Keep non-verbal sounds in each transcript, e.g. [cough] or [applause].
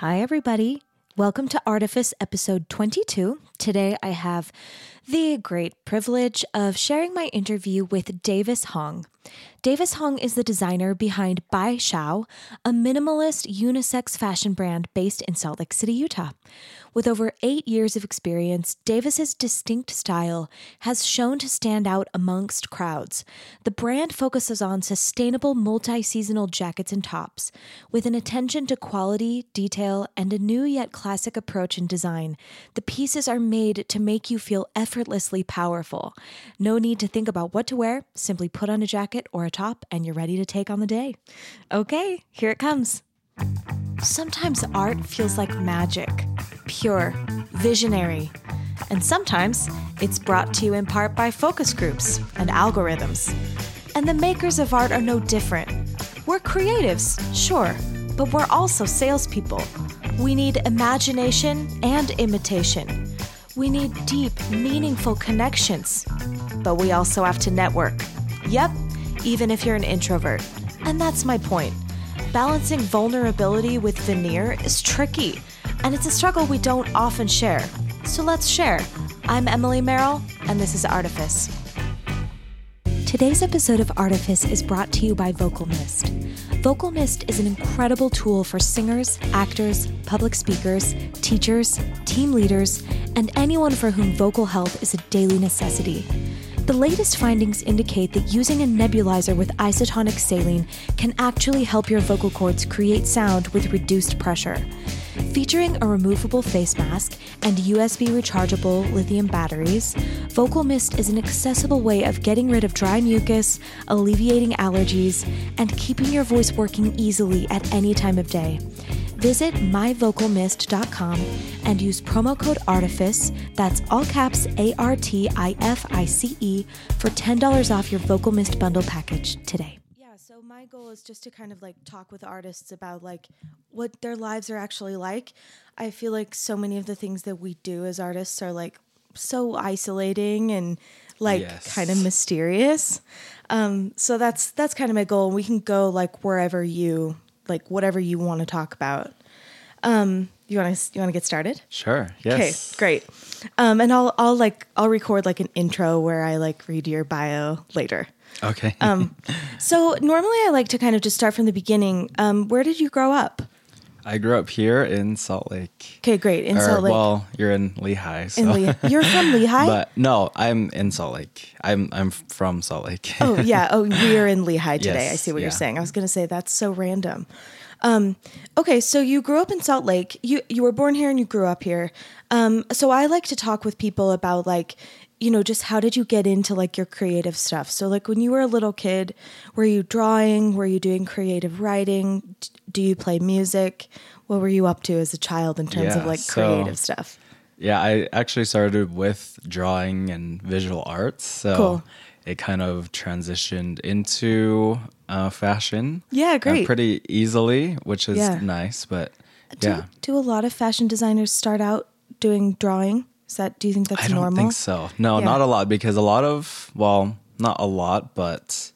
Hi, everybody. Welcome to Artifice episode 22. Today I have the great privilege of sharing my interview with Davis Hong. Davis Hong is the designer behind Bai Shao, a minimalist unisex fashion brand based in Salt Lake City, Utah. With over eight years of experience, Davis's distinct style has shown to stand out amongst crowds. The brand focuses on sustainable multi seasonal jackets and tops. With an attention to quality, detail, and a new yet classic approach in design, the pieces are made to make you feel effortlessly powerful. No need to think about what to wear, simply put on a jacket or a top, and you're ready to take on the day. Okay, here it comes. Sometimes art feels like magic, pure, visionary. And sometimes it's brought to you in part by focus groups and algorithms. And the makers of art are no different. We're creatives, sure, but we're also salespeople. We need imagination and imitation. We need deep, meaningful connections. But we also have to network. Yep, even if you're an introvert. And that's my point. Balancing vulnerability with veneer is tricky, and it's a struggle we don't often share. So let's share. I'm Emily Merrill, and this is Artifice. Today's episode of Artifice is brought to you by Vocal Mist. Vocal Mist is an incredible tool for singers, actors, public speakers, teachers, team leaders, and anyone for whom vocal health is a daily necessity. The latest findings indicate that using a nebulizer with isotonic saline can actually help your vocal cords create sound with reduced pressure. Featuring a removable face mask and USB rechargeable lithium batteries, Vocal Mist is an accessible way of getting rid of dry mucus, alleviating allergies, and keeping your voice working easily at any time of day. Visit myvocalmist.com and use promo code ARTIFICE, that's all caps A R T I F I C E, for $10 off your Vocal Mist bundle package today. Yeah, so my goal is just to kind of like talk with artists about like what their lives are actually like. I feel like so many of the things that we do as artists are like so isolating and like Yes. kind of mysterious. Um, so that's that's kind of my goal. We can go like wherever you like whatever you want to talk about. Um, you want to you want to get started? Sure. Okay, Yes. great. Um, and I'll I'll like I'll record like an intro where I like read your bio later. Okay. Um, so normally I like to kind of just start from the beginning. Um, where did you grow up? I grew up here in Salt Lake. Okay, great. In Or, Salt Lake. Well, you're in Lehi. So. in Lehi. You're from [laughs] Lehi? But no, I'm in Salt Lake. I'm I'm from Salt Lake. oh [laughs] yeah. Oh, we're in Lehi today. I see what you're saying. I was gonna say that's so random. Um, okay, so you grew up in Salt Lake. You you were born here and you grew up here. Um, so I like to talk with people about like, you know, just how did you get into like your creative stuff? So like when you were a little kid, were you drawing? Were you doing creative writing? Do you play music? What were you up to as a child in terms of Yeah, like so- creative stuff? yeah, I actually started with drawing and visual arts. So Cool. it kind of transitioned into uh, fashion. Yeah, uh, great. pretty easily, which is Yeah. nice. But Do, yeah, do a lot of fashion designers start out doing drawing? Is that do you think that's normal? I don't normal? think so. No, Yeah. not a lot because a lot of well, not a lot, but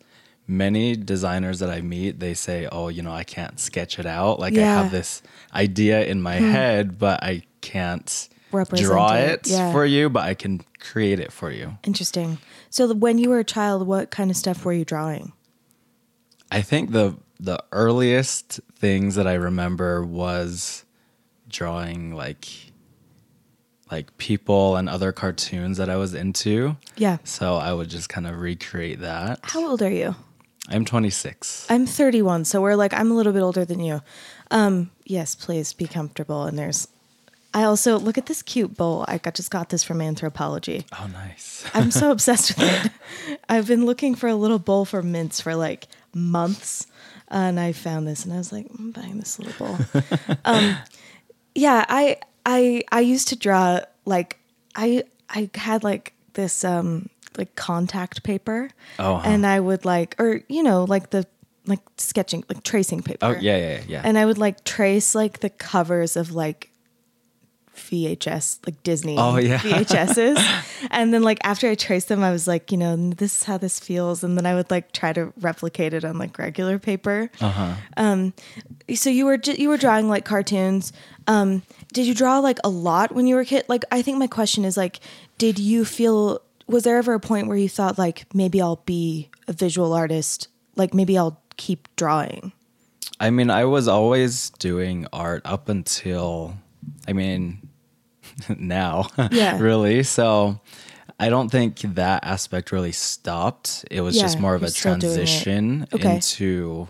many designers that I meet, they say, "Oh, you know, I can't sketch it out. Like I Yeah. Hmm. have this idea in my head, but I can't Represent draw it, it, yeah. for you, but I can create it for you." Interesting. So when you were a child, what kind of stuff were you drawing? I think the the earliest things that I remember was drawing like like people and other cartoons that I was into. Yeah. So I would just kind of recreate that. How old are you? I'm 26. I'm 31, so we're like I'm a little bit older than you. Um, yes, please be comfortable. And there's, I also look at this cute bowl. I got, just got this from Anthropologie. Oh, nice. [laughs] I'm so obsessed with it. I've been looking for a little bowl for mints for like months, and I found this, and I was like, I'm buying this little bowl. [laughs] um, yeah, I I I used to draw like I I had like this um like contact paper, Oh, huh. and I would like or you know like the like sketching like tracing paper. Oh, yeah, yeah, yeah. And I would like trace like the covers of like VHS, like Disney Oh, yeah. [laughs] VHSs. and then like after I traced them, I was like, you know, this is how this feels. And then I would like try to replicate it on like regular paper. Uh-huh. Um, so you were you were drawing like cartoons. Um, did you draw like a lot when you were a kid? Like I think my question is like, did you feel was there ever a point where you thought like maybe I'll be a visual artist? Like maybe I'll keep drawing. I mean, I was always doing art up until, I mean, [laughs] now, Yeah. [laughs] really. So I don't think that aspect really stopped. It was just more of a still doing it. transition Okay. into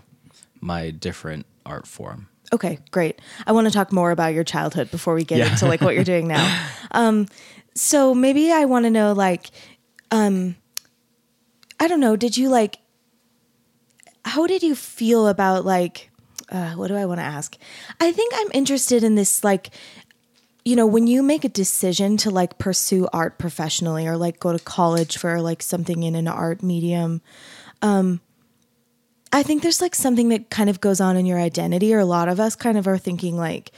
my different art form. Okay, great. I want to talk more about your childhood before we get Yeah. into like what you're doing now. [laughs] Um, so maybe I want to know like, um, I don't know. Did you like? How did you feel about like? Uh, what do I want to ask? I think I'm interested in this like. You know, when you make a decision to like pursue art professionally or like go to college for like something in an art medium, I think there's like something that kind of goes on in your identity, or a lot of us kind of are thinking like,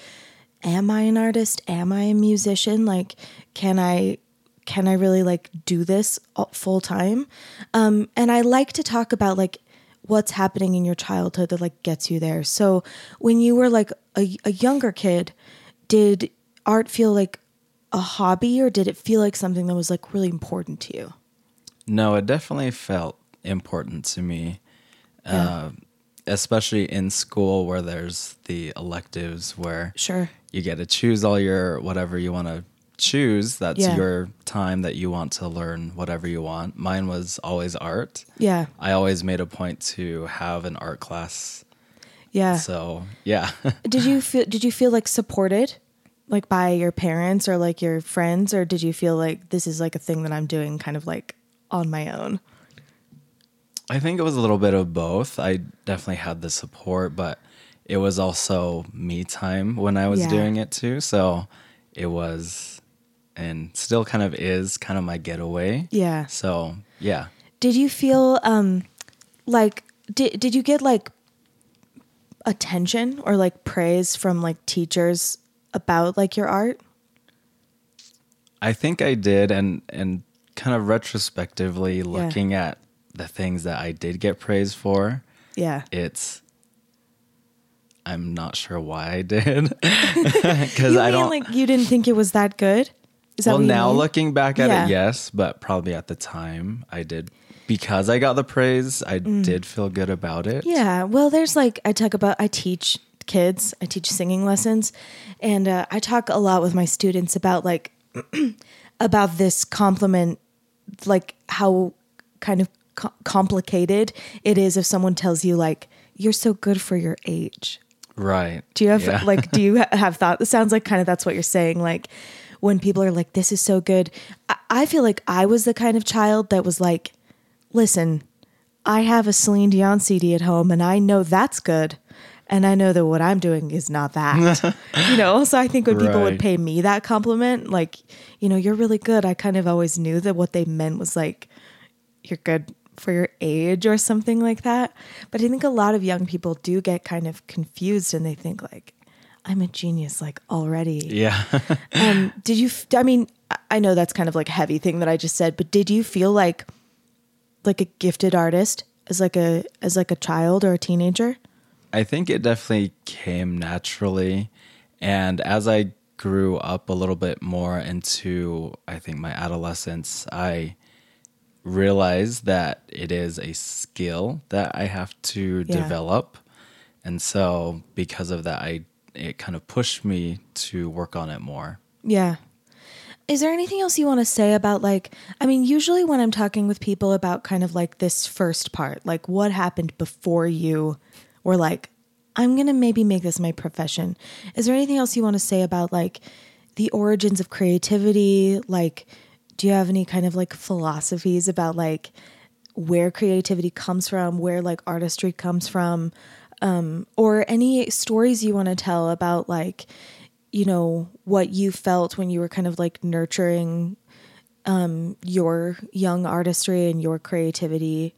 am I an artist? Am I a musician? Like, can I can I really like do this full time? Um, and I like to talk about like what's happening in your childhood that like gets you there. So when you were like a, a younger kid, did art feel like a hobby or did it feel like something that was like really important to you? No, it definitely felt important to me, uh, especially in school where there's the electives where Sure. you get to choose all your whatever you want to choose. That's Yeah. your time that you want to learn whatever you want. Mine was always art. Yeah. I always made a point to have an art class. Yeah. So, yeah. [laughs] did you feel did you feel like supported like by your parents or like your friends or did you feel like this is like a thing that I'm doing kind of like on my own? I think it was a little bit of both. I definitely had the support, but it was also me time when I was Yeah. doing it too. So, it was and still kind of is kind of my getaway. Yeah. So, yeah. Did you feel um like did did you get like attention or like praise from like teachers about like your art? I think I did, and and kind of retrospectively looking at the things that I did get praised for, Yeah. it's I'm not sure why I did [laughs] because I don't. like you didn't think it was that good? Is that well, now mean? looking back at Yeah. it, yes, but probably at the time I did because I got the praise. I did feel good about it. Mm. Yeah. Well, there's like, I talk about, I teach kids, I teach singing lessons, and uh, I talk a lot with my students about like, [clears throat] about this compliment, like how kind of co- complicated it is if someone tells you, like, you're so good for your age. Right. Do you have Yeah. like do you [laughs] ha- have thought? It sounds like kind of that's what you're saying. Like when people are like, "This is so good," I, I feel like I was the kind of child that was like, "Listen, I have a Celine Dion CD at home, and I know that's good, and I know that what I'm doing is not that." [laughs] you know. So I think when people would pay me that compliment, like, you know, you're really good. I kind of always knew that what they meant was like, you're good for your age or something like that. But I think a lot of young people do get kind of confused and they think like, I'm a genius like already. Yeah. [laughs] Um, did you, f- I mean, I- I know that's kind of like a heavy thing that I just said, but did you feel like, like a gifted artist as like a, as like a child or a teenager? I think it definitely came naturally. And as I grew up a little bit more into, I think, my adolescence, I realized that it is a skill that I have to Yeah. develop. And so, because of that, I it kind of pushed me to work on it more. Yeah. Is there anything else you want to say about like I mean usually when I'm talking with people about kind of like this first part, like what happened before you were like I'm going to maybe make this my profession. Is there anything else you want to say about like the origins of creativity? Like do you have any kind of like philosophies about like where creativity comes from, where like artistry comes from? Um or any stories you want to tell about like you know what you felt when you were kind of like nurturing um your young artistry and your creativity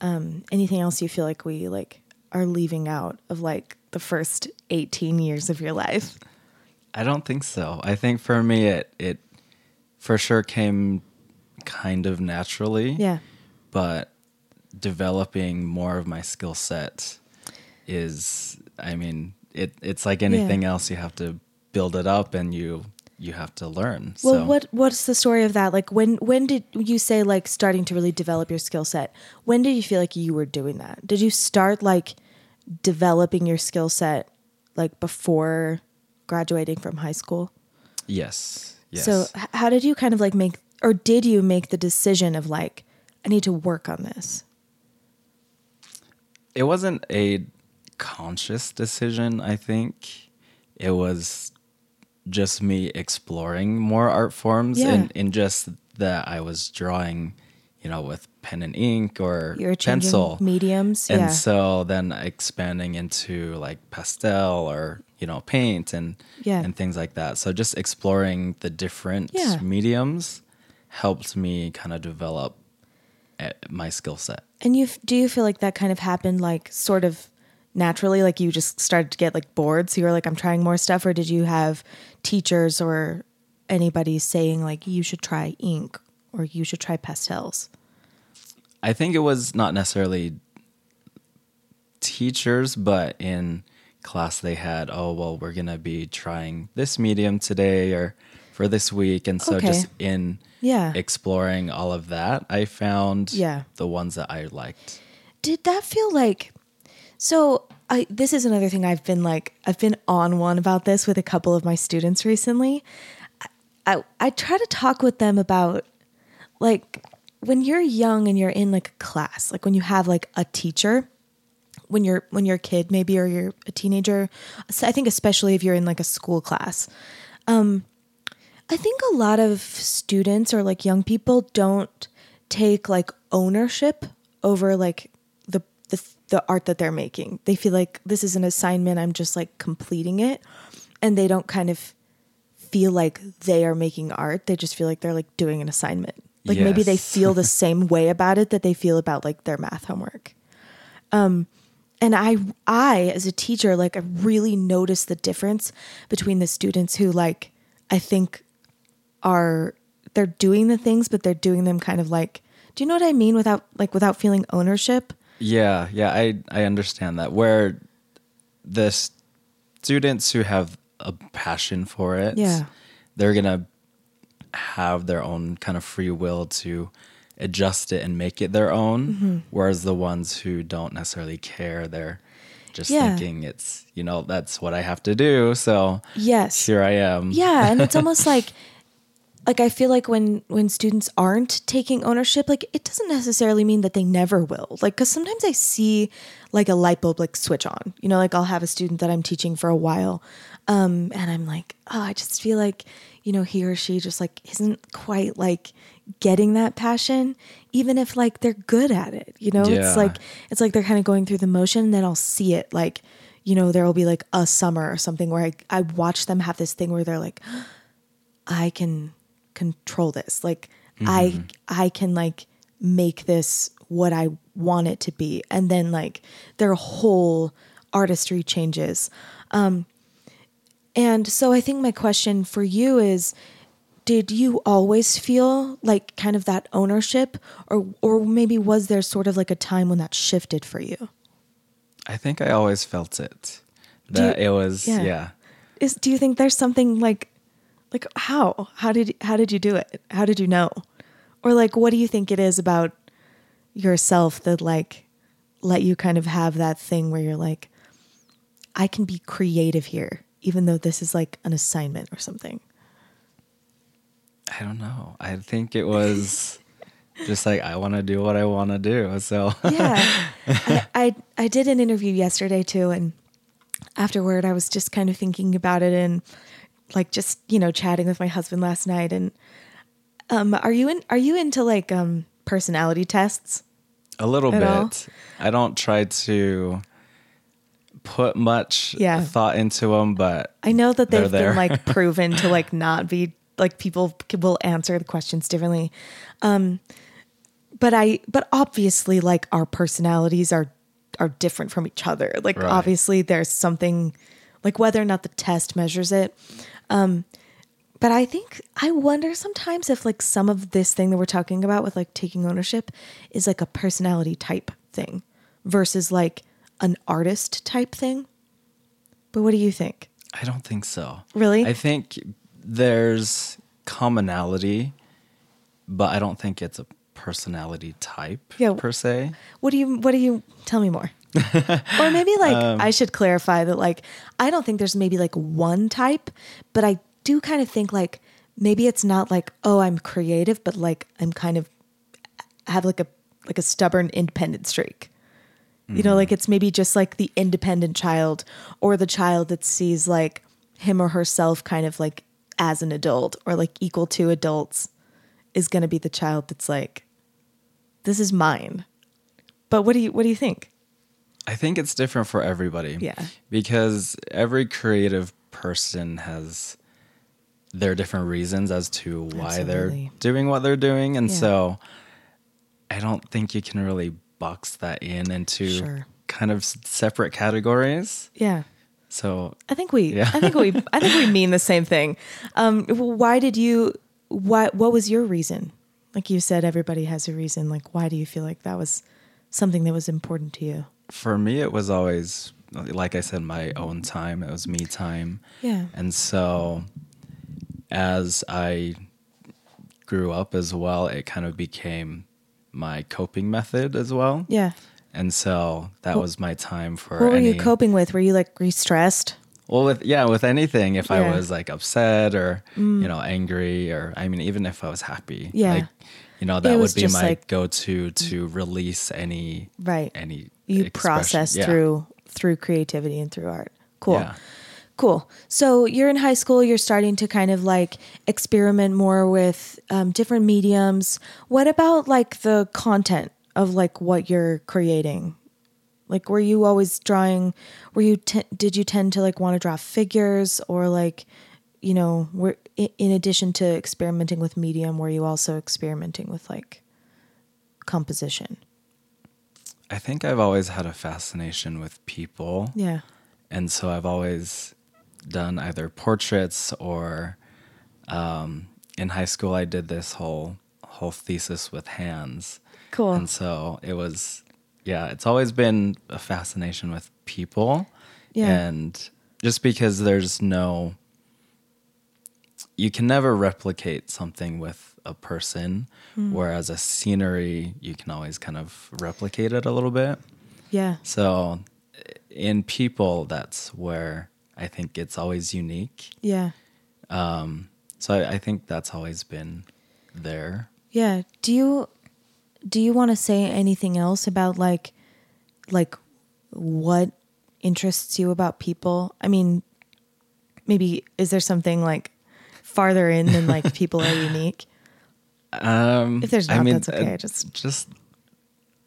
um anything else you feel like we like are leaving out of like the first 18 years of your life I don't think so. I think for me, it it for sure came kind of naturally. Yeah. But developing more of my skill set is, I mean, it it's like anything else. You have to build it up, and you you have to learn. Well, so. what what's the story of that? Like when when did you say like starting to really develop your skill set? When did you feel like you were doing that? Did you start like developing your skill set like before graduating from high school? Yes. Yes. So how did you kind of like make or did you make the decision of like I need to work on this? it wasn't a conscious decision, I think. It was just me exploring more art forms Yeah. and, and just that I was drawing, you know, with pen and ink or You're pencil. mediums, And yeah. so then expanding into like pastel or, you know, paint and Yeah. and things like that. So just exploring the different Yeah. mediums helped me kind of develop eh, my skill set. And you do you feel like that kind of happened like sort of naturally like you just started to get like bored so you were like I'm trying more stuff or did you have teachers or anybody saying like you should try ink or you should try pastels? I think it was not necessarily teachers, but in class they had, oh, well, we're going to be trying this medium today or for this week. And so Okay. just in Yeah. exploring all of that, I found Yeah. the ones that I liked. Did that feel like so I this is another thing I've been like I've been on one about this with a couple of my students recently. I I, I try to talk with them about like when you're young and you're in like a class, like when you have like a teacher, when you're when you're a kid maybe or you're a teenager, so I think especially if you're in like a school class. Um I think a lot of students or like young people don't take like ownership over like the the the art that they're making. They feel like this is an assignment, I'm just like completing it and they don't kind of feel like they are making art. They just feel like they're like doing an assignment. Like maybe they feel the [laughs] same way about it that they feel about like their math homework. Um and I I as a teacher like I really noticed the difference between the students who like I think are they're doing the things but they're doing them kind of like do you know what I mean without like without feeling ownership? Yeah, yeah, I I understand that. Where the students who have a passion for it, Yeah. they're gonna have their own kind of free will to adjust it and make it their own. Mm-hmm. Whereas the ones who don't necessarily care, they're just Yeah. thinking it's you know that's what I have to do. So Yes. here I am. Yeah, and it's [laughs] almost like like I feel like when when students aren't taking ownership, like it doesn't necessarily mean that they never will. Like cuz sometimes I see like a light bulb like switch on. You know, like I'll have a student that I'm teaching for a while um and I'm like, "Oh, I just feel like, you know, he or she just like isn't quite like getting that passion even if like they're good at it. You know, Yeah. it's like it's like they're kind of going through the motion and then I'll see it like you know, there will be like a summer or something where I, I watch them have this thing where they're like, I can control this. Like I I can like make this what I want it to be. And then like their whole artistry changes. Um and so I think my question for you is did you always feel like kind of that ownership or or maybe was there sort of like a time when that shifted for you? I think I always felt it. Do you- That it was yeah. yeah. is do you think there's something like like how how did how did you do it how did you know or like what do you think it is about yourself that like let you kind of have that thing where you're like i can be creative here even though this is like an assignment or something I don't know. I think it was [laughs] just like I want to do what I want to do. So yeah [laughs] I, I i did an interview yesterday too and afterward i was just kind of thinking about it and like just you know chatting with my husband last night and um are you in are you into like um personality tests a little bit. all? I don't try to put much Yeah. thought into them, but i know that they've been like [laughs] proven to like not be like people will answer the questions differently um but i but obviously like our personalities are are different from each other like Right. obviously there's something like whether or not the test measures it. Um, but I think I wonder sometimes if like some of this thing that we're talking about with like taking ownership is like a personality type thing versus like an artist type thing. But what do you think? I don't think so. Really? I think there's commonality, but I don't think it's a personality type Yeah. per se. What do you what do you tell me more? [laughs] or maybe like Um, I should clarify that like I don't think there's maybe like one type, but I do kind of think like maybe it's not like oh I'm creative, but like I'm kind of have like a like a stubborn independent streak. You know, like it's maybe just like the independent child or the child that sees like him or herself kind of like as an adult or like equal to adults is going to be the child that's like this is mine. But what do you what do you think? I think it's different for everybody. Yeah. Because every creative person has their different reasons as to why Absolutely. they're doing what they're doing. And Yeah. so I don't think you can really box that in into Sure. kind of separate categories. Yeah. So I think we Yeah. I think we I think we mean the same thing. Um why did you why what was your reason? Like you said everybody has a reason. Like why do you feel like that was something that was important to you? for me, it was always, like I said, my own time. It was me time. Yeah. And so as I grew up as well, it kind of became my coping method as well. Yeah. And so that was my time for What were any you coping with? Were you like re stressed? well with yeah, with anything if Yeah. Mm. I was like upset or you know angry or I mean even if I was happy. Yeah. Like you know that would be my like- go-to to release any Right. any You expression. process Yeah. through through creativity and through art. Cool. Yeah. Cool. So you're in high school, you're starting to kind of like experiment more with um, different mediums. What about like the content of like what you're creating? Like, were you always drawing? Were you, t- did you tend to like want to draw figures or like, you know, were in addition to experimenting with medium, were you also experimenting with like composition? I think I've always had a fascination with people. Yeah. and so I've always done either portraits or um, in high school I did this whole whole thesis with hands. Cool. And so it was yeah, it's always been a fascination with people. Yeah. And just because there's no you can never replicate something with a person Hmm. whereas a scenery you can always kind of replicate it a little bit. Yeah. So, in people, that's where I think it's always unique. Yeah. So I, I think that's always been there. Yeah. Do you do you want to say anything else about like like what interests you about people? I mean, maybe is there something like farther in than like [laughs] people are unique? Um, If there's I not, mean, that's okay. uh, Just just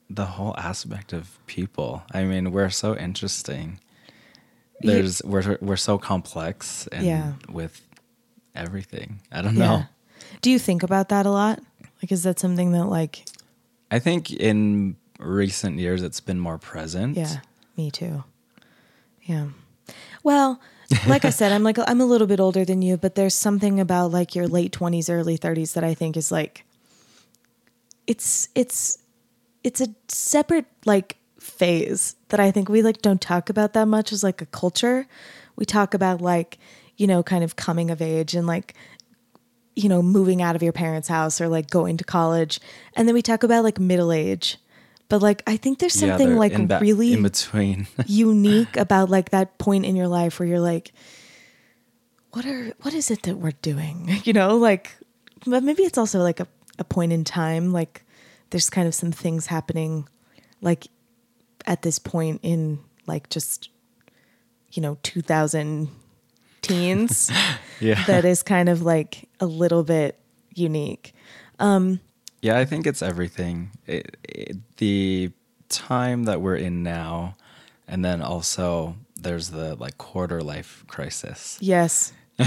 the whole aspect of people. I mean, we're so interesting. You- There's we're we're so complex and Yeah. with everything. I don't know. yeah. Do you think about that a lot? Like, is that something that like I think in recent years it's been more present. Yeah, me too. Yeah. Well, like I said, I'm like I'm a little bit older than you, but there's something about like your late 20s, early 30s that I think is like it's it's it's a separate like phase that I think we like don't talk about that much as like a culture. We talk about like, you know, kind of coming of age and like you know, moving out of your parents' house or like going to college. And then we talk about like middle age. But like I think there's something they're like in that- really in between. [laughs] unique about like that point in your life where you're like what are what is it that we're doing [laughs] you know like but maybe it's also like a, a point in time like there's kind of some things happening like at this point in like just you know 2000 teens [laughs] yeah. that is kind of like a little bit unique Um, Yeah, I think it's everything. It, it, the time that we're in now, and then also there's the like quarter life crisis. yes [laughs]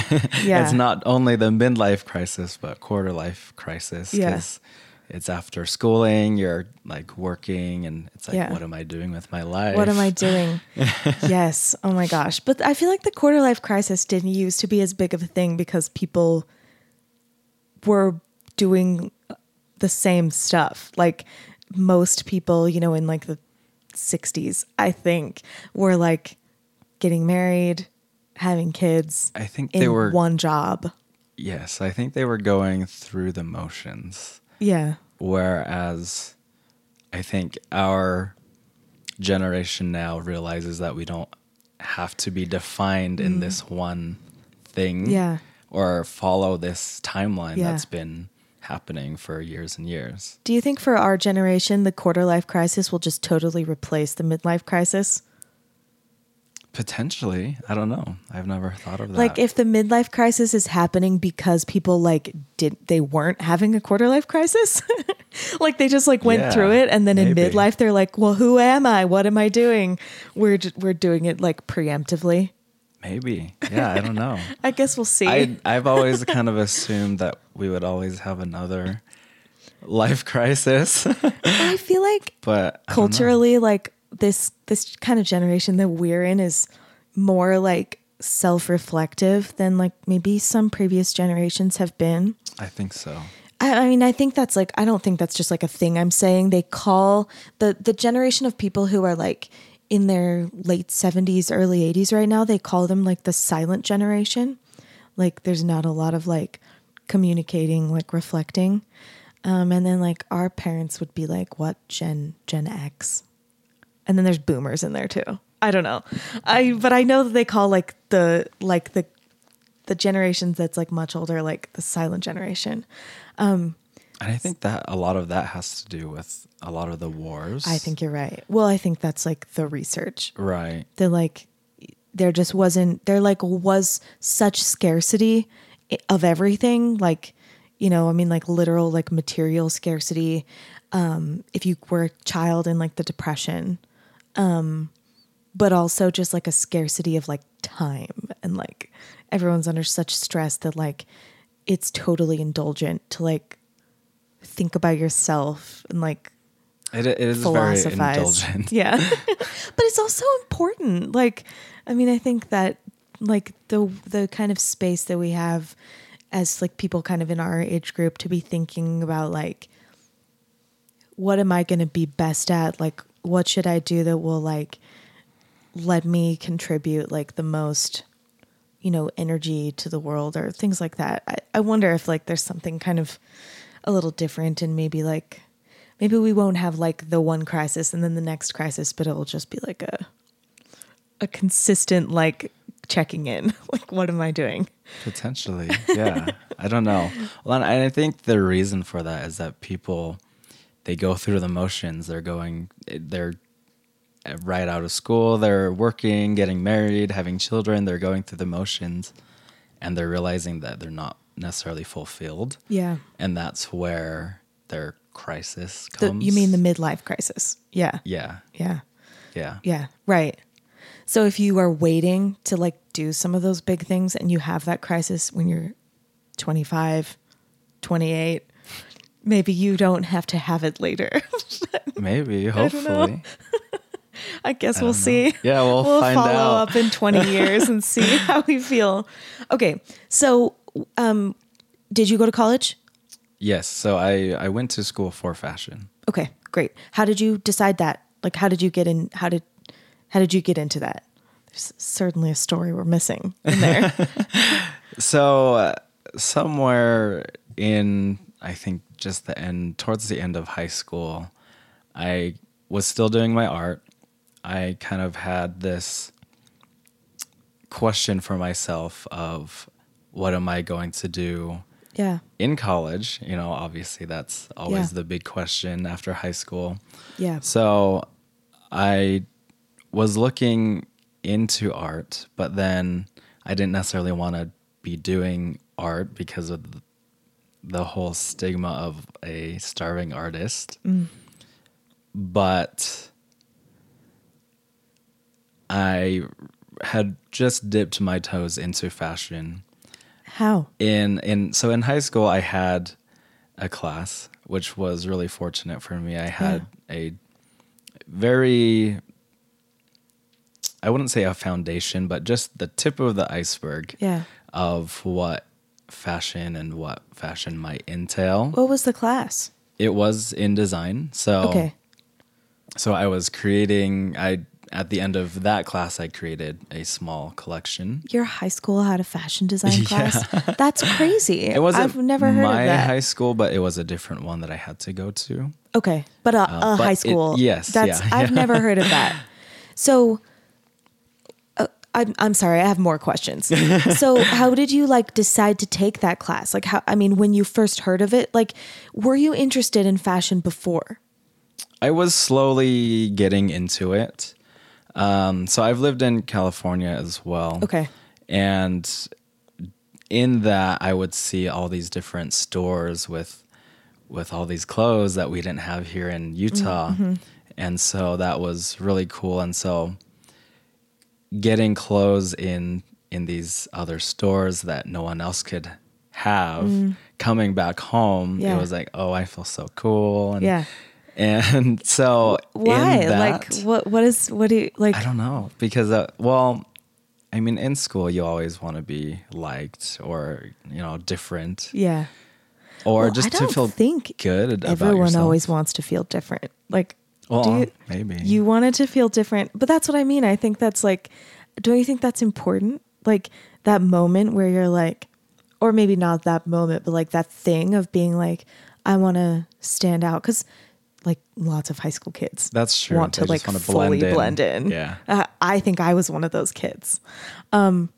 yeah It's not only the midlife crisis, but quarter life crisis. Yeah. It's after schooling, you're like working, and it's like, Yeah. what am I doing with my life? What am I [laughs] doing? yes. Oh my gosh. But I feel like the quarter life crisis didn't used to be as big of a thing because people were doing the same stuff. Like most people, you know, in like the 60s, I think, were like getting married, having kids I think in they were. one job. Yes, I think they were going through the motions. Yeah. Whereas I think our generation now realizes that we don't have to be defined in this one thing Mm. Yeah. or follow this timeline Yeah. that's been happening for years and years. Do you think for our generation, the quarter life crisis will just totally replace the midlife crisis? Potentially, I don't know. I've never thought of that. Like if the midlife crisis is happening because people like did they weren't having a quarter life crisis? [laughs] like they just like went Yeah, through it and then in midlife they're like, "Well, who am I? What am I doing?" We're j- we're doing it like preemptively. maybe, yeah, I don't know. [laughs] I guess we'll see. I I've always kind of assumed that we would always have another life crisis, I feel like [laughs] but I culturally like this this kind of generation that we're in is more like self-reflective than like maybe some previous generations have been. I think so. I, I mean, I think that's like I don't think that's just like a thing I'm saying. They call the the generation of people who are like in their late 70s, early 80s right now, they call them like the silent generation. Like there's not a lot of like communicating, like reflecting. Um, and then like our parents would be like what Gen Gen X. And then there's boomers in there too. I don't know. I but I know that they call like the like the the generations that's like much older like the silent generation. Um And I think that a lot of that has to do with a lot of the wars. I think you're right. Well, I think that's like the research. right. That like there just wasn't there like was such scarcity of everything like you know, I mean like literal like material scarcity um if you were a child in like the depression um but also just like a scarcity of like time and like everyone's under such stress that like it's totally indulgent to like think about yourself and like It, it is very philosophize. indulgent. [laughs] Yeah. [laughs] but it's also important. Like, I mean, I think that like the the kind of space that we have as like people kind of in our age group to be thinking about like what am I going to be best at? Like what should I do that will like let me contribute like the most you know energy to the world or things like that. I, I wonder if like there's something kind of a little different and maybe like maybe we won't have like the one crisis and then the next crisis, but it'll just be like a a consistent like checking in. [laughs] like what am I doing? Potentially, yeah. I don't know. [laughs] Well, and I think the reason for that is that people they go through the motions. They're going, they're uh, right out of school. They're working, getting married, having children. They're going through the motions, and they're realizing that they're not necessarily fulfilled. Yeah. and that's where their crisis The, comes. you mean the midlife crisis? Yeah. Yeah, Yeah. yeah, Yeah. Right. So if you are waiting to like do some of those big things and you have that crisis when you're 25, 28, maybe you don't have to have it later. [laughs] Maybe, hopefully. [laughs] I guess I we'll know. see. Yeah, we'll, we'll follow out. up in 20 [laughs] years and see how we feel. Okay. So, um, did you go to college? Yes, so I I went to school for fashion. Okay, great. How did you decide that? Like, how did you get in? How did, how did you get into that? There's certainly a story we're missing in there. So uh, somewhere in I think just the end towards the end of high school, I was still doing my art. I kind of had this question for myself of what am I going to do yeah. in college? You know, obviously that's always Yeah. the big question after high school. Yeah. So I was looking into art, but then I didn't necessarily want to be doing art because of the whole stigma of a starving artist. Mm. But I had just dipped my toes into fashion How? in in so in high school I had a class which was really fortunate for me. I had a very I wouldn't say a foundation, but just the tip of the iceberg Yeah. of what fashion and what fashion might entail. What was the class? It was in design. So Okay. so I was creating I at the end of that class I created a small collection. Your high school had a fashion design [laughs] class? That's crazy. [laughs] It wasn't I've never heard my of that. My high school, but it was a different one that I had to go to. Okay, but a, a Uh, but high it- school. yes, that's yeah, I've [laughs] yeah. never heard of that. So, I'm I'm sorry, I have more questions. [laughs] so, how did you like decide to take that class? Like, how? I mean, when you first heard of it, like, were you interested in fashion before? I was slowly getting into it. Um, so I've lived in California as well. Okay. And in that I would see all these different stores with with all these clothes that we didn't have here in Utah. And so that was really cool. And so getting clothes in in these other stores that no one else could have coming back home, Yeah. it was like, oh, I feel so cool. And Yeah. [laughs] and so Why? in that, like, what? What is? What do you like? I don't know because uh, well, I mean, in school you always want to be liked or you know different Yeah. or Well, just to feel think good about Everyone always wants to feel different. Like, Well, do you, maybe. you wanted to feel different, but that's what I mean. I think that's like, don't you think that's important? Like that moment where you're like, or maybe not that moment, but like that thing of being like, I want to stand out because like lots of high school kids That's true. want to like wanna fully blend in. blend in. Yeah. Uh, I think I was one of those kids. Um,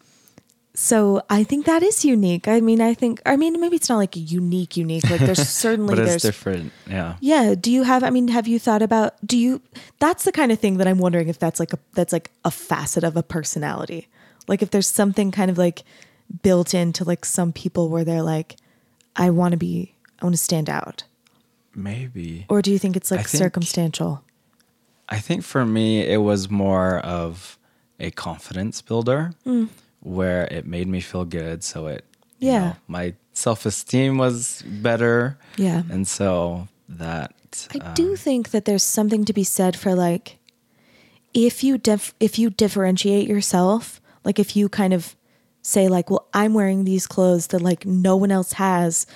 so I think that is unique. I mean, I think, I mean, maybe it's not like unique, unique. Like there's [laughs] certainly but it's there's different. Yeah. yeah. Do you have? I mean, have you thought about? Do you? That's the kind of thing that I'm wondering if that's like a that's like a facet of a personality. Like if there's something kind of like built into like some people where they're like, I want to be, I want to stand out. Maybe. Or do you think it's like I think- circumstantial? I think for me, it was more of a confidence builder mm. Where it made me feel good. So it, you. Yeah. know, my self esteem was better. Yeah. And so that. I um, do think that there's something to be said for like if you dif- if you differentiate yourself, like if you kind of say like, well, I'm wearing these clothes that like no one else has,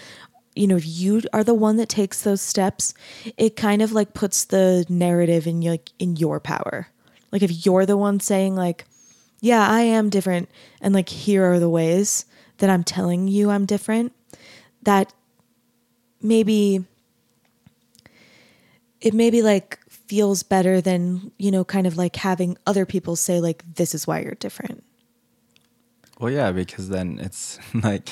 you know, if you are the one that takes those steps, it kind of like puts the narrative in like in your power. Like if you're the one saying like, yeah, I am different and like here are the ways that I'm telling you I'm different, that maybe it maybe like feels better than you know kind of like having other people say like this is why you're different Well, yeah, because then it's [laughs] like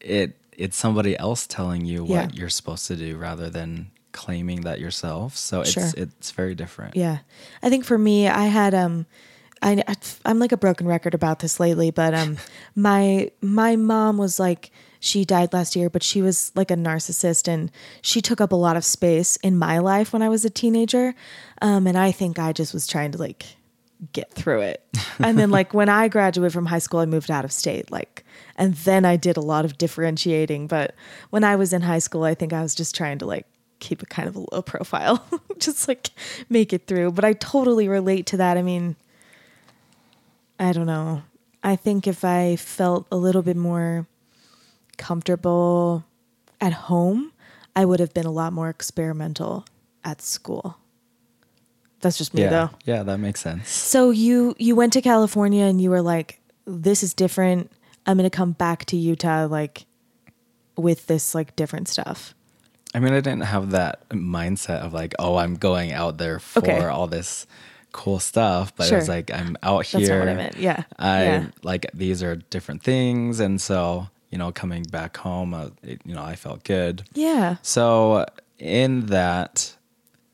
it it's somebody else telling you Yeah. what you're supposed to do rather than claiming that yourself. So it's Sure. it's very different. yeah i think for me i had um I, i'm like a broken record about this lately but um [laughs] my my mom was like she died last year but she was like a narcissist and she took up a lot of space in my life when i was a teenager um and i think i just was trying to like get through it. [laughs] And then like when I graduated from high school, I moved out of state. Like, and then I did a lot of differentiating. But when I was in high school, I think I was just trying to like keep a kind of a low profile, [laughs] just like make it through. But I totally relate to that. I mean, I don't know. I think if I felt a little bit more comfortable at home, I would have been a lot more experimental at school. That's just me Yeah. though. Yeah, that makes sense. So you you went to California and you were like, this is different. I'm gonna come back to Utah like with this like different stuff. I mean, I didn't have that mindset of like, oh, I'm going out there for Okay. all this cool stuff, but it was like I'm out here. That's not what I meant. Yeah. I Yeah. like these are different things, and so you know, coming back home, uh, it, you know, I felt good. Yeah. So in that,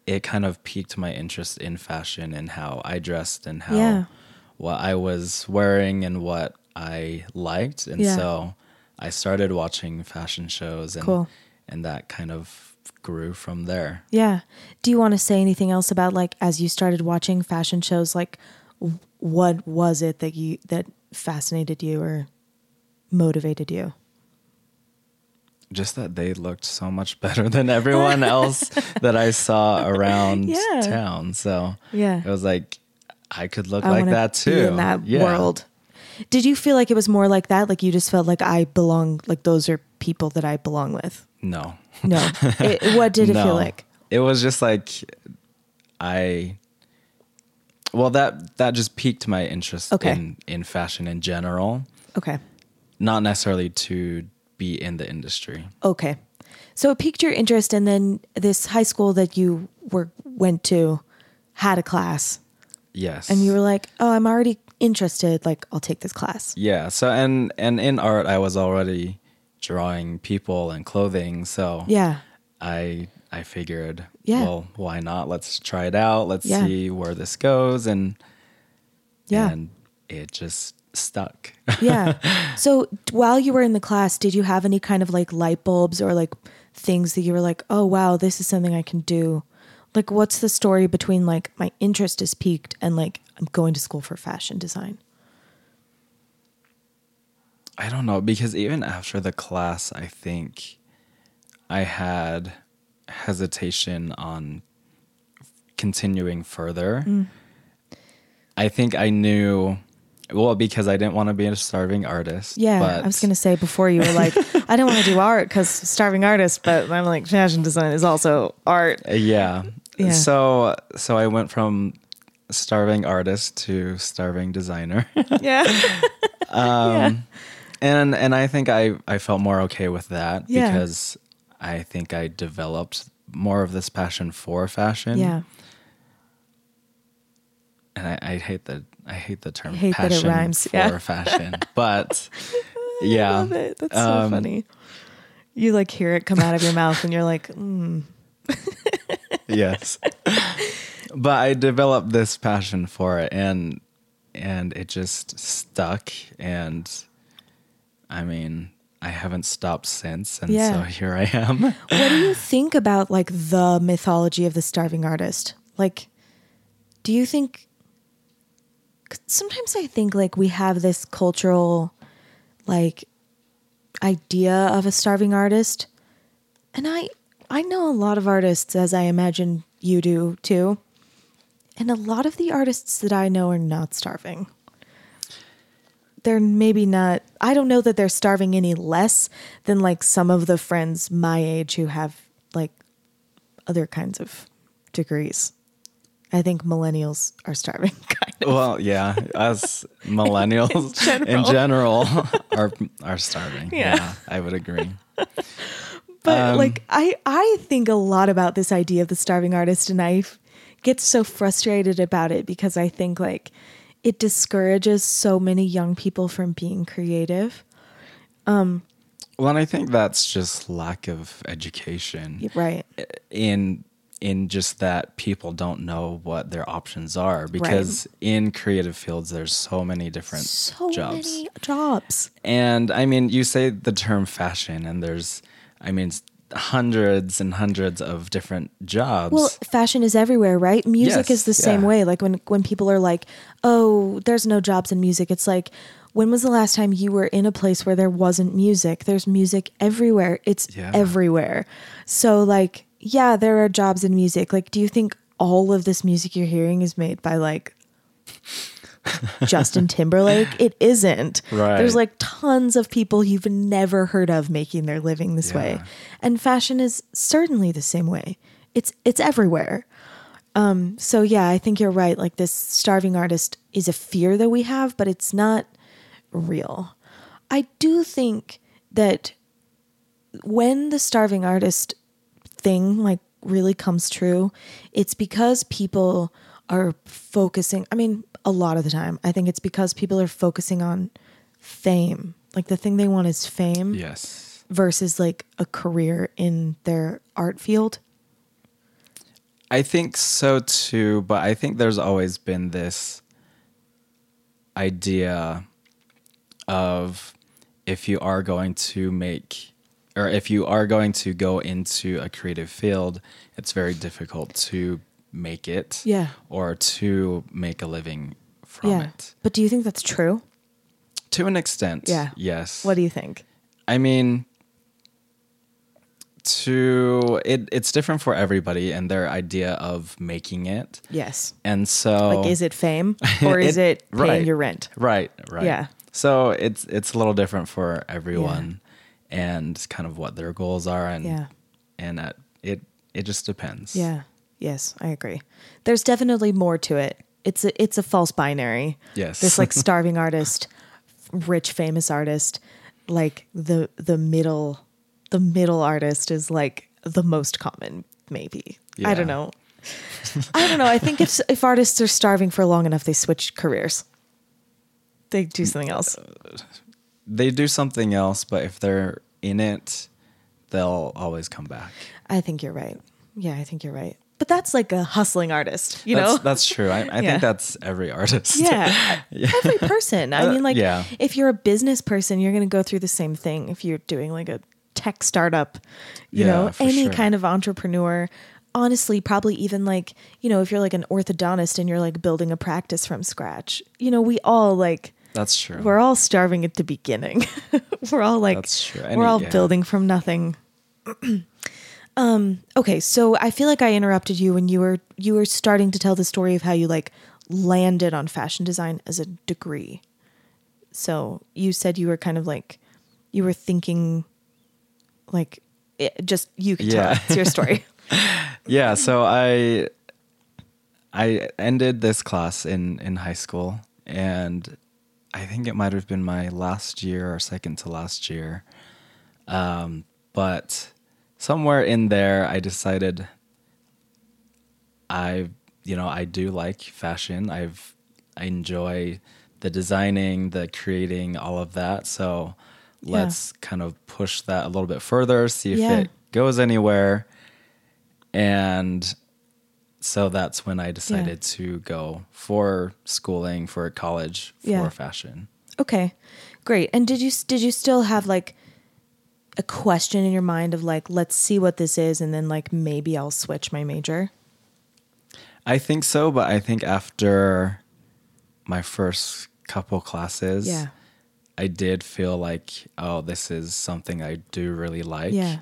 it kind of piqued my interest in fashion and how I dressed and how Yeah. what I was wearing and what I liked, and Yeah. so I started watching fashion shows, and Cool. and that kind of grew from there. Yeah. Do you want to say anything else about like as you started watching fashion shows like what was it that you that fascinated you or motivated you? just that they looked so much better than everyone else that I saw [laughs] around Yeah. town. So Yeah. it was like I could look I like that too in that Yeah. world. Did you feel like it was more like that? Like you just felt like I belong, like those are people that I belong with? No, No. it, what did it no. feel like? It was just like I. Well, that that just piqued my interest Okay. in in fashion in general, Okay. not necessarily to be in the industry. Okay. So it piqued your interest, and then this high school that you were went to had a class, Yes, and you were like, "Oh, I'm already interested. Like, I'll take this class." Yeah. So and and in art, I was already drawing people and clothing. So Yeah. I I figured, Yeah. well, why not? Let's try it out. Let's Yeah. see where this goes. And Yeah. and it just stuck. [laughs] yeah. So while you were in the class, did you have any kind of like light bulbs or like things that you were like, "Oh, wow, this is something I can do." Like, what's the story between like my interest is peaked and like I'm going to school for fashion design? I don't know because even after the class, I think I had hesitation on continuing further. Mm. I think I knew well because I didn't want to be a starving artist. Yeah, but I was gonna say before you were like, I don't want to do [laughs] art because starving artist, but I'm like, fashion design is also art. Uh, Yeah. Yeah. So so I went from starving artist to starving designer. Yeah, [laughs] um and and I think I I felt more okay with that Yeah. because I think I developed more of this passion for fashion. yeah, And I, I hate the I hate the term hate passion rhymes, for yeah. fashion. But [laughs] yeah. Love it. That's Um, so funny. You like hear it come out of your mouth, and you're like, mm, [laughs] yes. but I developed this passion for it and and it just stuck and I mean, I haven't stopped since and Yeah. so here I am. [laughs] what do you think about like the mythology of the starving artist? Like, do you think? Sometimes I think like we have this cultural, like, idea of a starving artist, and I I know a lot of artists, as I imagine you do too, and a lot of the artists that I know are not starving. They're maybe not. I don't know that they're starving any less than like some of the friends my age who have like other kinds of degrees. I think millennials are starving, [laughs] kind of. well, yeah, us [laughs] millennials in general, [laughs] are are starving. Yeah. Yeah. I would agree. But Um, like I I think a lot about this idea of the starving artist and I get so frustrated about it because I think like it discourages so many young people from being creative. Um, well, and I think that's just lack of education. Right. in in just that people don't know what their options are because in creative fields there's so many different So jobs many jobs. and i mean you say the term fashion and there's i mean hundreds and hundreds of different jobs Well, fashion is everywhere, right? Music Yes, is the same way. Like when when people are like, "Oh, there's no jobs in music." It's like, when was the last time you were in a place where there wasn't music? There's music everywhere. It's Yeah. everywhere. So like, yeah, there are jobs in music. Like, do you think all of this music you're hearing is made by like [laughs] Justin Timberlake? It isn't. Right. There's like tons of people you've never heard of making their living this way. And fashion is certainly the same way. It's it's everywhere. Um so yeah, I think you're right. Like this starving artist is a fear that we have, but it's not real. I do think that when the starving artist thing like really comes true, it's because people are focusing. I mean, a lot of the time, I think it's because people are focusing on fame. Like the thing they want is fame yes versus like a career in their art field. i think so too but i think there's always been this idea of if you are going to make or if you are going to go into a creative field, it's very difficult to make it Yeah. or to make a living from yeah. it. But do you think that's true? To an extent, Yeah. yes. What do you think? I mean, to it it's different for everybody and their idea of making it. Yes. And so Like, is it fame [laughs] or is it, It- paying right. your rent? Right, right. Yeah. So it's it's a little different for everyone and kind of what their goals are and Yeah. and it it just depends. Yeah. Yes, I agree. There's definitely more to it. It's a it's a false binary. Yes. This like [laughs] starving artist, rich famous artist, like the the middle the middle artist is like the most common maybe. I don't know. I don't know. I think if if artists are starving for long enough they switch careers. They do mm, something else. Uh, they do something else, but if they're in it, they'll always come back. I think you're right. Yeah, I think you're right. But that's like a hustling artist, you that's, know? that's true. I, I Yeah. think that's every artist. [laughs] Yeah. Every person. I Uh, mean, like, yeah. if you're a business person, you're going to go through the same thing. If you're doing like a tech startup, you Yeah, know, any sure. kind of entrepreneur, honestly, probably even like, you know, if you're like an orthodontist and you're like building a practice from scratch, you know, we all like, That's true. we're all starving at the beginning. [laughs] we're all like, That's true. we're all yeah. building from nothing. [clears throat] um, okay, so I feel like I interrupted you when you were you were starting to tell the story of how you like landed on fashion design as a degree. So you said you were kind of like you were thinking like it, just you can tell Yeah. it. it's your story. [laughs] yeah so i i ended this class in in high school and i think it might have been my last year or second to last year um, but somewhere in there i decided i you know i do like fashion i've i enjoy the designing the creating all of that so Yeah. let's kind of push that a little bit further see if Yeah. it goes anywhere and so that's when I decided to go for schooling for college for Yeah. fashion. Okay, great. And did you did you still have like a question in your mind of like, let's see what this is, and then like maybe I'll switch my major? I think so, but I think after my first couple classes, Yeah. I did feel like, oh, this is something I do really like. Yeah.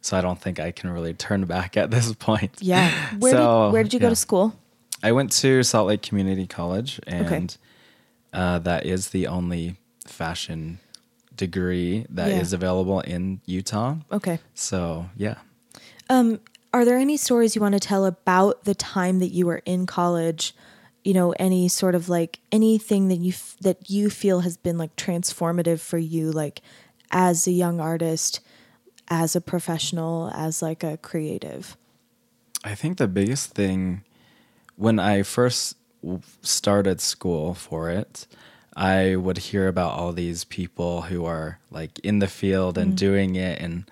So I don't think I can really turn [laughs] back at this point. Yeah. Where So, did where did you go yeah. to school? I went to Salt Lake Community College, and uh, that is the only fashion degree that is Yeah. available in Utah. Okay. So yeah, Um, Are there any stories you want to tell about the time that you were in college? You know, any sort of like anything that you f- that you feel has been like transformative for you, like as a young artist, as a professional, as like a creative. I think the biggest thing when I first started school for it, I would hear about all these people who are like in the field Mm. and doing it and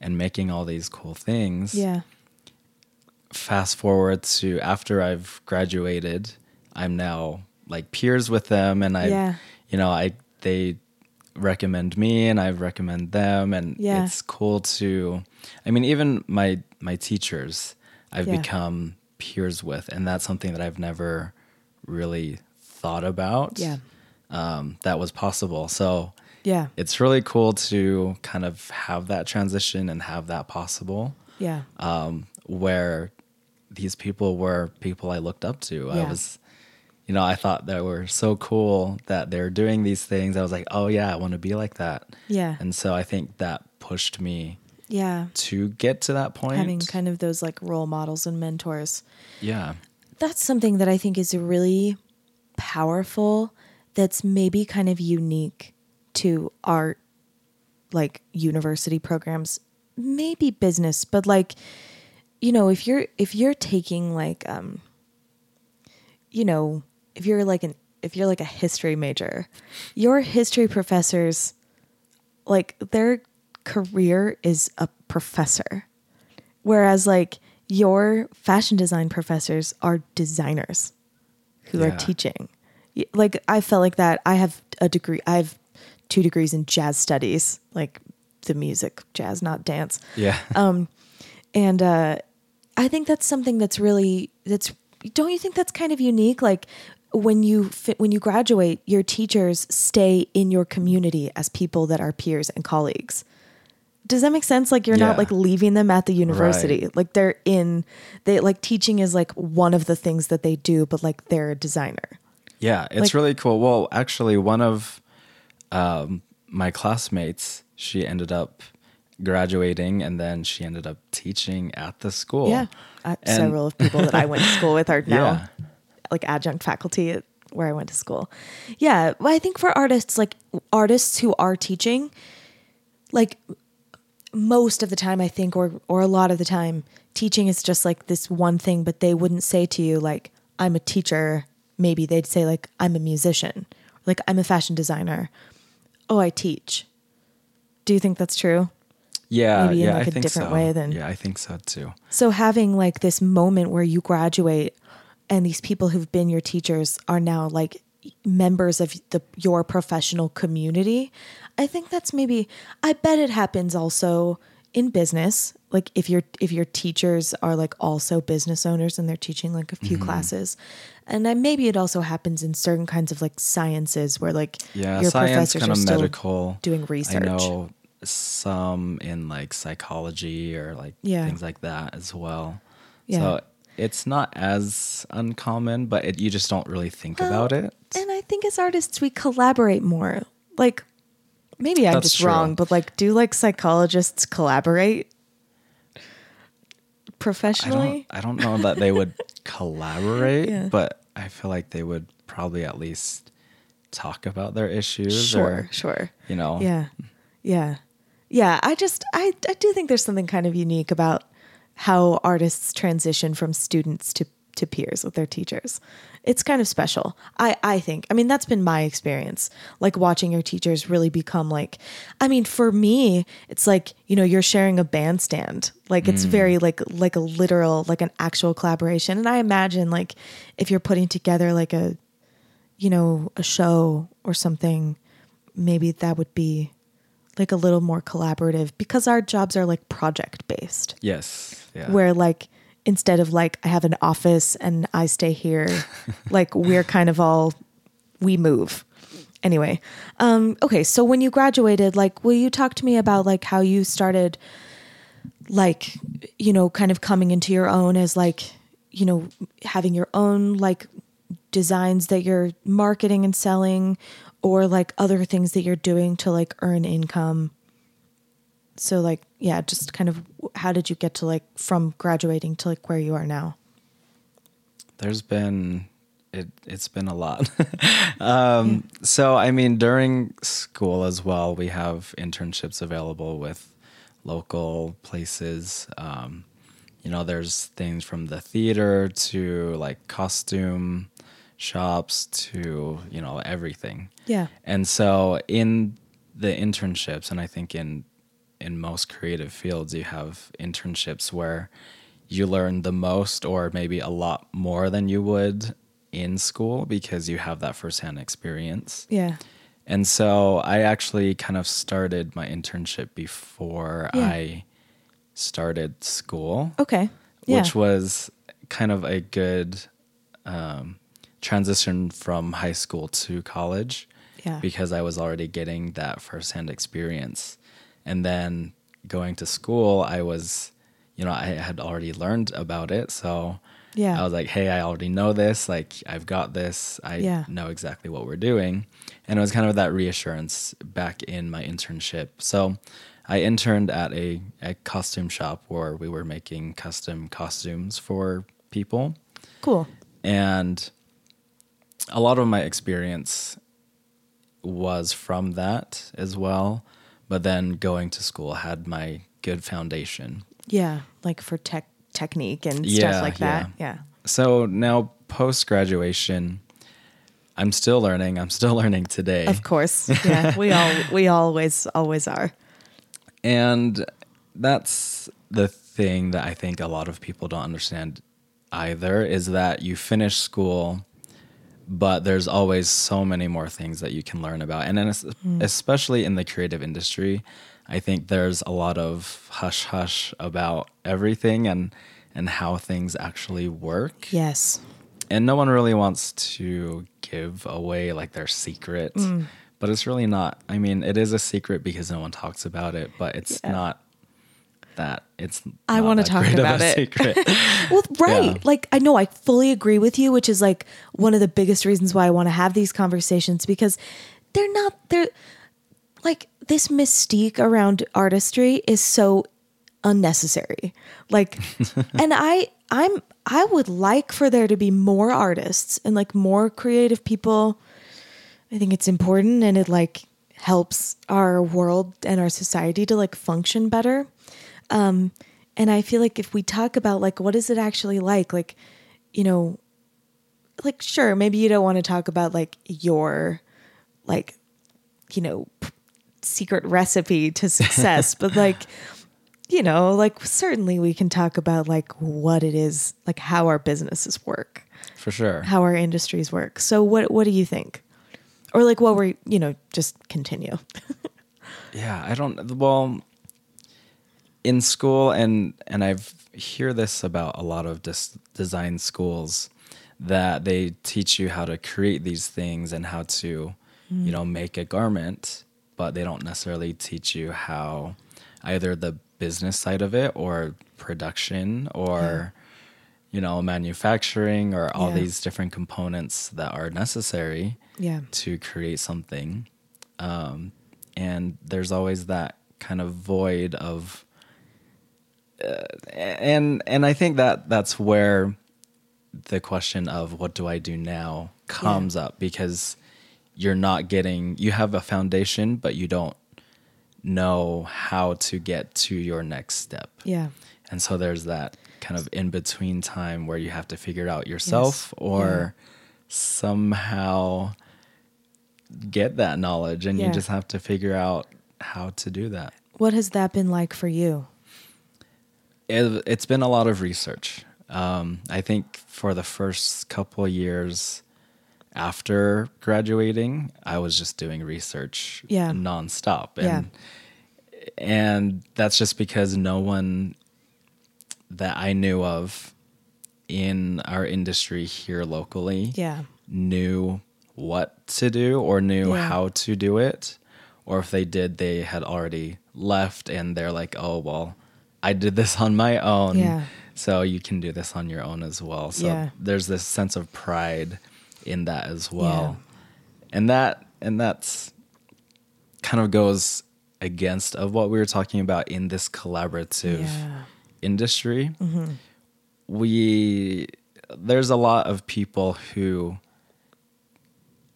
and making all these cool things. Yeah. fast forward to after I've graduated, I'm now like peers with them and I Yeah. you know, I they recommend me and I recommend them and Yeah. it's cool to I mean even my my teachers I've Yeah. become peers with and that's something that I've never really thought about. Yeah. Um that was possible. So Yeah. it's really cool to kind of have that transition and have that possible Yeah. um, where these people were people I looked up to. I was, you know, I thought they were so cool that they're doing these things. I was like, oh yeah, I want to be like that. Yeah. And so I think that pushed me Yeah. to get to that point. Having kind of those like role models and mentors. yeah, That's something that I think is really powerful that's maybe kind of unique to art like university programs, maybe business, but like you know, if you're if you're taking like um you know, if you're like an if you're like a history major, your history professors like their career is a professor. Whereas like your fashion design professors are designers who are teaching. Like I felt like that. I have a degree. I have two degrees in jazz studies, like the music, jazz, not dance yeah, [laughs] and uh, I think that's something that's really that's. Don't you think that's kind of unique? Like when you fi- when you graduate, your teachers stay in your community as people that are peers and colleagues. Does that make sense? Like you're Yeah. not like leaving them at the university. Like they're in they like teaching is like one of the things that they do, but like they're a designer. Yeah, it's Like- really cool. Well, actually, one of um, my classmates, she ended up graduating, and then she ended up teaching at the school. Yeah. Uh, And- several of people that I went to [laughs] school with are now Yeah. like adjunct faculty at where I went to school. Yeah. Well, I think for artists, like artists who are teaching, like most of the time, I think, or or a lot of the time, teaching is just like this one thing, but they wouldn't say to you like, I'm a teacher. Maybe they'd say like, I'm a musician. Like I'm a fashion designer. Oh, I teach. Do you think that's true? Yeah, Maybe in, yeah, like, I a think different so. way than- yeah, I think so too. So having like this moment where you graduate and these people who've been your teachers are now like members of the your professional community, I think that's maybe I bet it happens also in business. Like if your if your teachers are like also business owners and they're teaching like a few Mm-hmm. classes. And then maybe it also happens in certain kinds of like sciences where like Yeah, your science, professors kind are of still medical. doing research. I know some in like psychology or like Yeah. things like that as well. Yeah. So it's not as uncommon, but it, you just don't really think about it. And I think as artists, we collaborate more. Like, maybe I'm That's just true. wrong, but like, do like psychologists collaborate I professionally? don't I don't know that they would collaborate, Yeah. but I feel like they would probably at least talk about their issues Sure, or sure. you know. Yeah, yeah, yeah. I just, I, I do think there's something kind of unique about how artists transition from students to to peers with their teachers. It's kind of special. I I think. I mean, that's been my experience. Like watching your teachers really become like I mean, for me, it's like, you know, you're sharing a bandstand. Like it's hmm. very like like a literal like an actual collaboration. And I imagine like if you're putting together like a you know, a show or something, maybe that would be like a little more collaborative because our jobs are like project based Yes. Yeah. where like instead of like I have an office and I stay here, [laughs] like we're kind of all we move. Anyway, um, okay, so when you graduated, like, will you talk to me about like how you started, like, you know, kind of coming into your own as like, you know, having your own like designs that you're marketing and selling, or like other things that you're doing to like earn income so like yeah just kind of how did you get to like from graduating to like where you are now There's been it it's been a lot. [laughs] um so I mean during school as well we have internships available with local places. Um you know there's things from the theater to like costume shops to you know everything. yeah And so in the internships, and I think in in most creative fields, you have internships where you learn the most, or maybe a lot more than you would in school, because you have that firsthand experience. yeah And so I actually kind of started my internship before Yeah. I started school okay yeah which was kind of a good um, transition from high school to college Yeah. because I was already getting that firsthand experience. And then going to school, I was, you know, I had already learned about it. So Yeah. I was like, hey, I already know this. Like, I've got this. I Yeah. know exactly what we're doing. And it was kind of that reassurance back in my internship. So I interned at a, a costume shop where we were making custom costumes for people. cool And a lot of my experience was from that as well. But then going to school had my good foundation. yeah like for tech technique and Yeah, stuff like that yeah So now post graduation, I'm still learning. I'm still [laughs] learning today. of course yeah [laughs] we all we always always are And that's the thing that I think a lot of people don't understand either is that you finish school, but there's always so many more things that you can learn about. And then es- hmm. especially in the creative industry, I think there's a lot of hush hush about everything and and how things actually work. yes and no one really wants to give away like their secret hmm. but it's really not. I mean, it is a secret because no one talks about it, but it's Yeah. not that. It's. I wanna talk about it. [laughs] Well, right. Yeah. Like I know I fully agree with you, which is like one of the biggest reasons why I want to have these conversations because they're not they're like this mystique around artistry is so unnecessary. Like [laughs] and I I'm I would like for there to be more artists and like more creative people. I think it's important and it like helps our world and our society to like function better. Um and I feel like if we talk about like what is it actually like like you know like sure maybe you don't want to talk about like your like you know p- secret recipe to [laughs] success but like you know like certainly we can talk about like what it is like how our businesses work For sure. how our industries work so what what do you think or like what were you know just continue [laughs] Yeah, I don't. Well, in school, and and I've hear this about a lot of dis- design schools that they teach you how to create these things and how to, you know, make a garment, but they don't necessarily teach you how either the business side of it or production or you know manufacturing or all Yeah. these different components that are necessary yeah to create something. Um, and there's always that kind of void of, uh, and and I think that that's where the question of what do I do now comes up because you're not getting you have a foundation, but you don't know how to get to your next step. yeah And so there's that kind of in between time where you have to figure it out yourself or somehow get that knowledge and Yeah. you just have to figure out how to do that. what has that been like for you It, it's been a lot of research. Um, I think for the first couple years after graduating, I was just doing research Yeah. nonstop. Yeah. And and that's just because no one that I knew of in our industry here locally yeah knew what to do or knew Yeah. how to do it. Or if they did, they had already left and they're like, oh, well, I did this on my own. Yeah. So you can do this on your own as well. So Yeah. there's this sense of pride in that as well. And that, and that's kind of goes against of what we were talking about in this collaborative Yeah. industry mm-hmm. we there's a lot of people who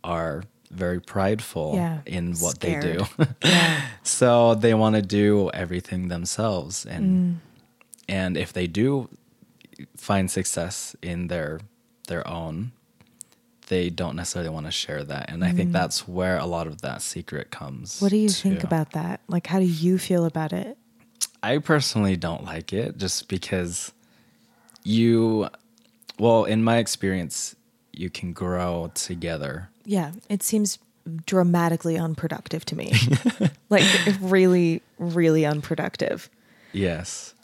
are very prideful Yeah. in what they do. [laughs] Yeah. So they want to do everything themselves and mm. and if they do find success in their their own they don't necessarily want to share that. And i think mm. that's where a lot of that secret comes what do you think about that? Like how do you feel about it? I personally don't like it just because you, well, in my experience, you can grow together. Yeah, it seems dramatically unproductive to me. [laughs] like really, really unproductive. Yes.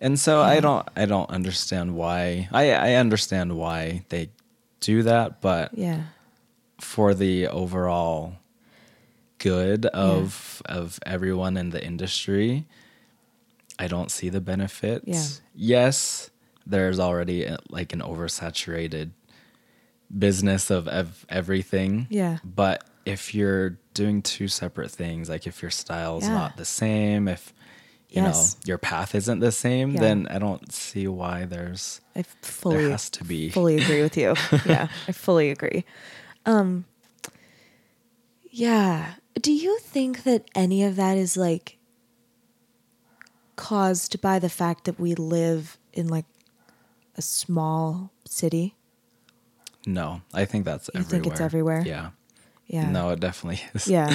And so I don't I don't understand why I I understand why they do that, but Yeah. for the overall good of of everyone in the industry, I don't see the benefits. Yeah. Yes, there's already uh, like an oversaturated business of ev- everything. Yeah. But if you're doing two separate things, like if your style's Yeah. not the same, if you Yes. know your path isn't the same, Yeah. then I don't see why there's I fully there has to be. fully agree with you. [laughs] yeah, I fully agree. Um yeah, do you think that any of that is like caused by the fact that we live in like a small city? No, I think that's You everywhere. think it's everywhere? Yeah. Yeah. No, it definitely [laughs] is. Yeah.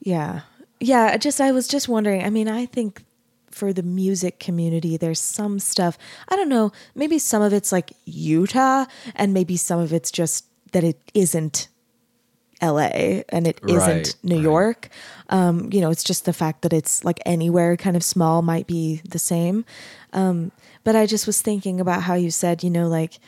Yeah. Yeah. I Just, I was just wondering. I mean, I think for the music community, there's some stuff, I don't know, maybe some of it's like Utah, and maybe some of it's just that it isn't LA and it Right, not New right. York. Um, you know, it's just the fact that it's like anywhere kind of small might be the same. Um, but I just was thinking about how you said, you know, like,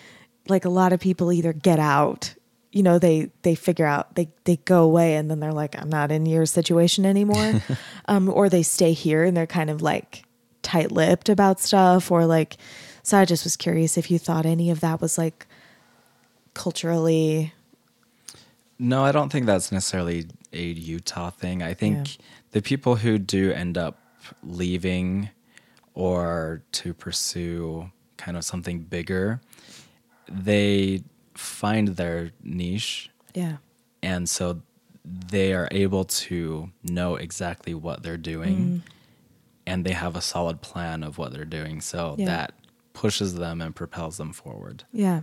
like a lot of people either get out, you know they they figure out they they go away and then they're like i'm not in your situation anymore [laughs] um or they stay here and they're kind of like tight-lipped about stuff or like so i just was curious if you thought any of that was like culturally No, I don't think that's necessarily a Utah thing. I think Yeah. the people who do end up leaving or to pursue kind of something bigger, they find their niche yeah and so they are able to know exactly what they're doing mm-hmm. and they have a solid plan of what they're doing so Yeah. that pushes them and propels them forward Yeah.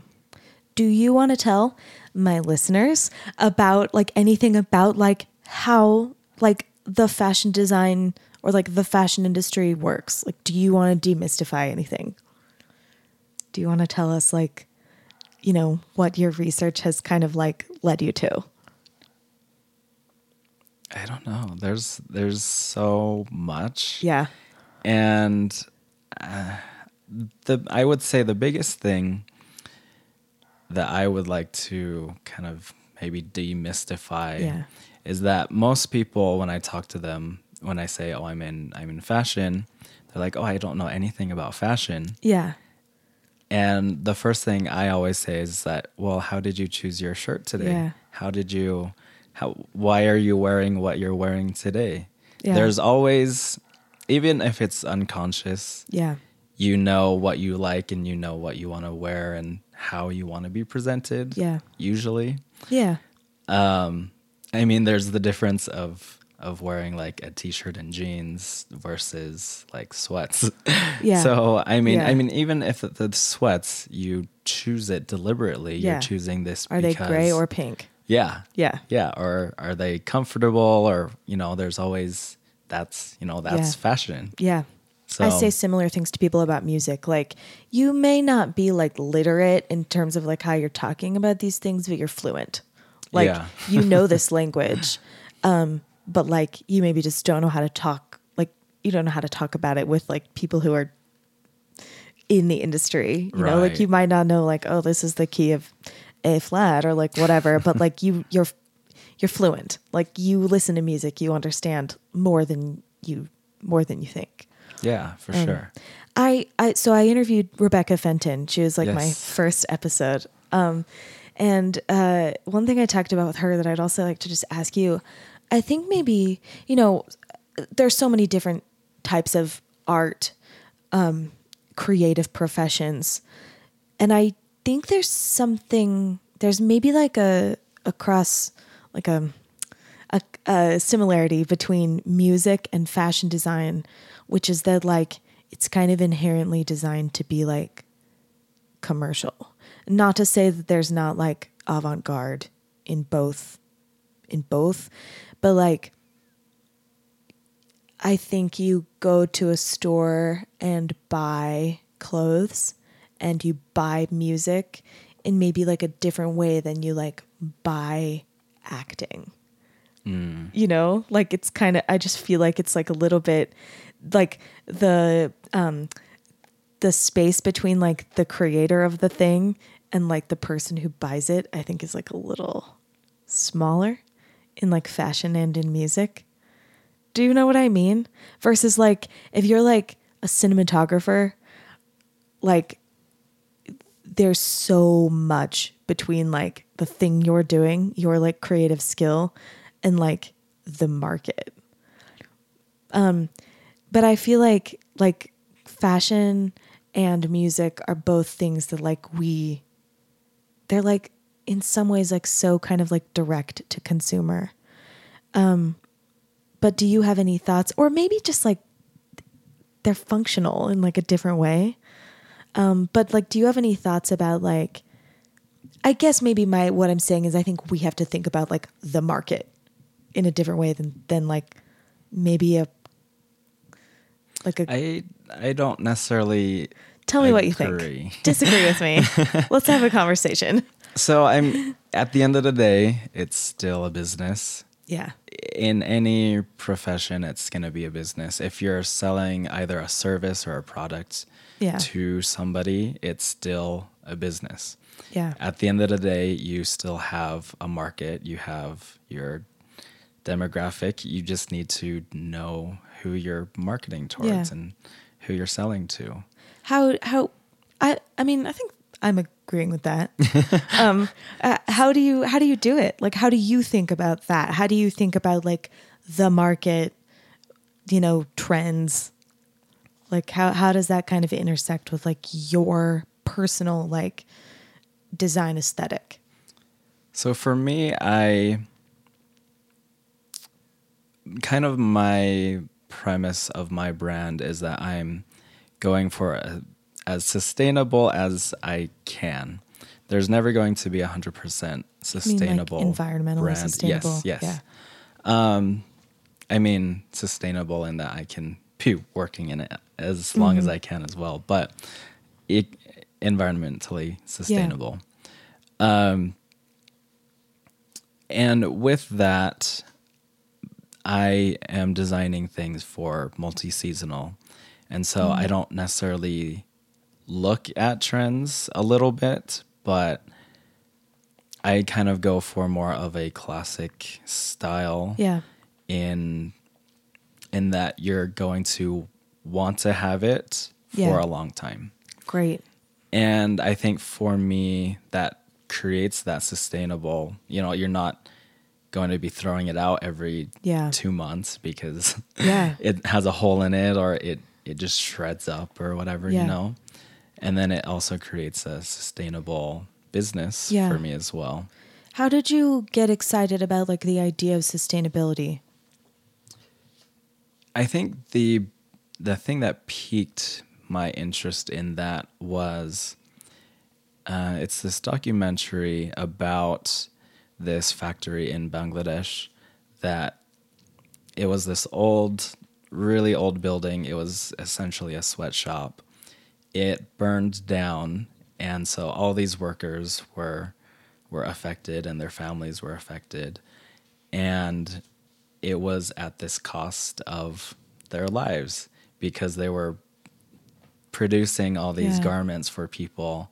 Do you want to tell my listeners about like anything about like how like the fashion design or like the fashion industry works? Like do you want to demystify anything? Do you want to tell us like you know what your research has kind of like led you to? i don't know there's there's so much Yeah. and uh, the I would say the biggest thing that I would like to kind of maybe demystify Yeah. is that most people when I talk to them when I say oh I'm in I'm in fashion they're like oh I don't know anything about fashion Yeah. And the first thing I always say is that well how did you choose your shirt today Yeah. how did you how why are you wearing what you're wearing today Yeah. there's always even if it's unconscious Yeah. you know what you like and you know what you want to wear and how you want to be presented. Yeah. Usually. Yeah. Um I mean there's the difference of of wearing like a t-shirt and jeans versus like sweats. [laughs] Yeah. So I mean Yeah. I mean even if the, sweats you choose it deliberately, Yeah. you're choosing this Are they gray or pink? Yeah. Yeah. Yeah, or are they comfortable or you know there's always that's you know that's Yeah. fashion. Yeah. So I say similar things to people about music. Like, you may not be like literate in terms of like how you're talking about these things, but you're fluent. Like, Yeah. you know [laughs] this language, um, but like you maybe just don't know how to talk. Like, you don't know how to talk about it with like people who are in the industry. You know, like you might not know like, oh, this is the key of A flat or like whatever, [laughs] but like you, you're you're fluent. Like you listen to music, you understand more than you more than you think. yeah, for Um, sure. I, I so I interviewed Rebecca Fenton. She was like my first episode. Um, and uh, one thing I talked about with her that I'd also like to just ask you, I think maybe you know, there's so many different types of art, um, creative professions, and I think there's something. There's maybe like a across like a a, a similarity between music and fashion design, which is that like it's kind of inherently designed to be like commercial. Not to say that there's not like avant-garde in both in both, but like I think you go to a store and buy clothes and you buy music in maybe like a different way than you like buy acting. You know? Like it's kind of i just feel like it's like a little bit like the um the space between like the creator of the thing and like the person who buys it i think is like a little smaller in like fashion and in music do you know what i mean versus like if you're like a cinematographer like there's so much between like the thing you're doing, your like creative skill, and like the market. Um, but I feel like like fashion and music are both things that like we, they're like in some ways like so kind of like direct to consumer. Um, but do you have any thoughts, or maybe just like they're functional in like a different way? Um, but like, do you have any thoughts about like? I guess maybe my what I'm saying is I think we have to think about like the market in a different way than than like maybe a like a. I I don't necessarily tell me what you think. Disagree with me. [laughs] Let's have a conversation. So I'm [laughs] at the end of the day, it's still a business. Yeah. in any profession, it's going to be a business. If you're selling either a service or a product Yeah. to somebody, it's still a business. Yeah. At the end of the day, you still have a market, you have your demographic. You just need to know who you're marketing towards Yeah. and who you're selling to. How how I I mean I think I'm agreeing with that. [laughs] um, uh, how do you how do you do it? Like how do you think about that? How do you think about like the market, you know, trends? Like how how does that kind of intersect with like your personal like design aesthetic? So for me, I kind of my premise of my brand is that I'm going for a, as sustainable as I can. There's never going to be a hundred percent sustainable environmentally brand. sustainable, Yes, yes. yeah. I mean sustainable in that I can be working in it as long Mm-hmm. as I can as well, but it, environmentally sustainable. Um, and with that, I am designing things for multi seasonal. And so I don't necessarily look at trends a little bit, but I kind of go for more of a classic style Yeah. in in that you're going to want to have it for Yeah. a long time. Great. And I think for me that creates that sustainable, you know, you're not going to be throwing it out every Yeah. 2 months because Yeah. [laughs] it has a hole in it or it it just shreds up or whatever, Yeah. you know. And then it also creates a sustainable business Yeah. for me as well. How did you get excited about like the idea of sustainability? I think the the thing that piqued my interest in that was uh, it's this documentary about this factory in Bangladesh that it was this old, really old building. It was essentially a sweatshop. It burned down, and so all these workers were were affected, and their families were affected, and it was at this cost of their lives because they were producing all these Yeah. garments for people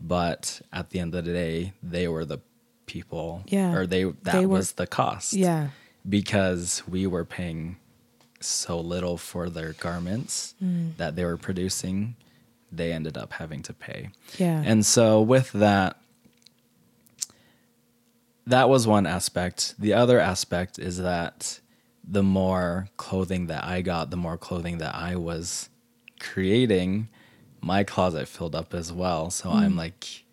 but at the end of the day they were the people Yeah. or they that They were- was the cost Yeah. because we were paying so little for their garments Mm. that they were producing they ended up having to pay Yeah. and so with that that was one aspect. The other aspect is that the more clothing that I got, the more clothing that I was creating, my closet filled up as well. So Mm. I'm like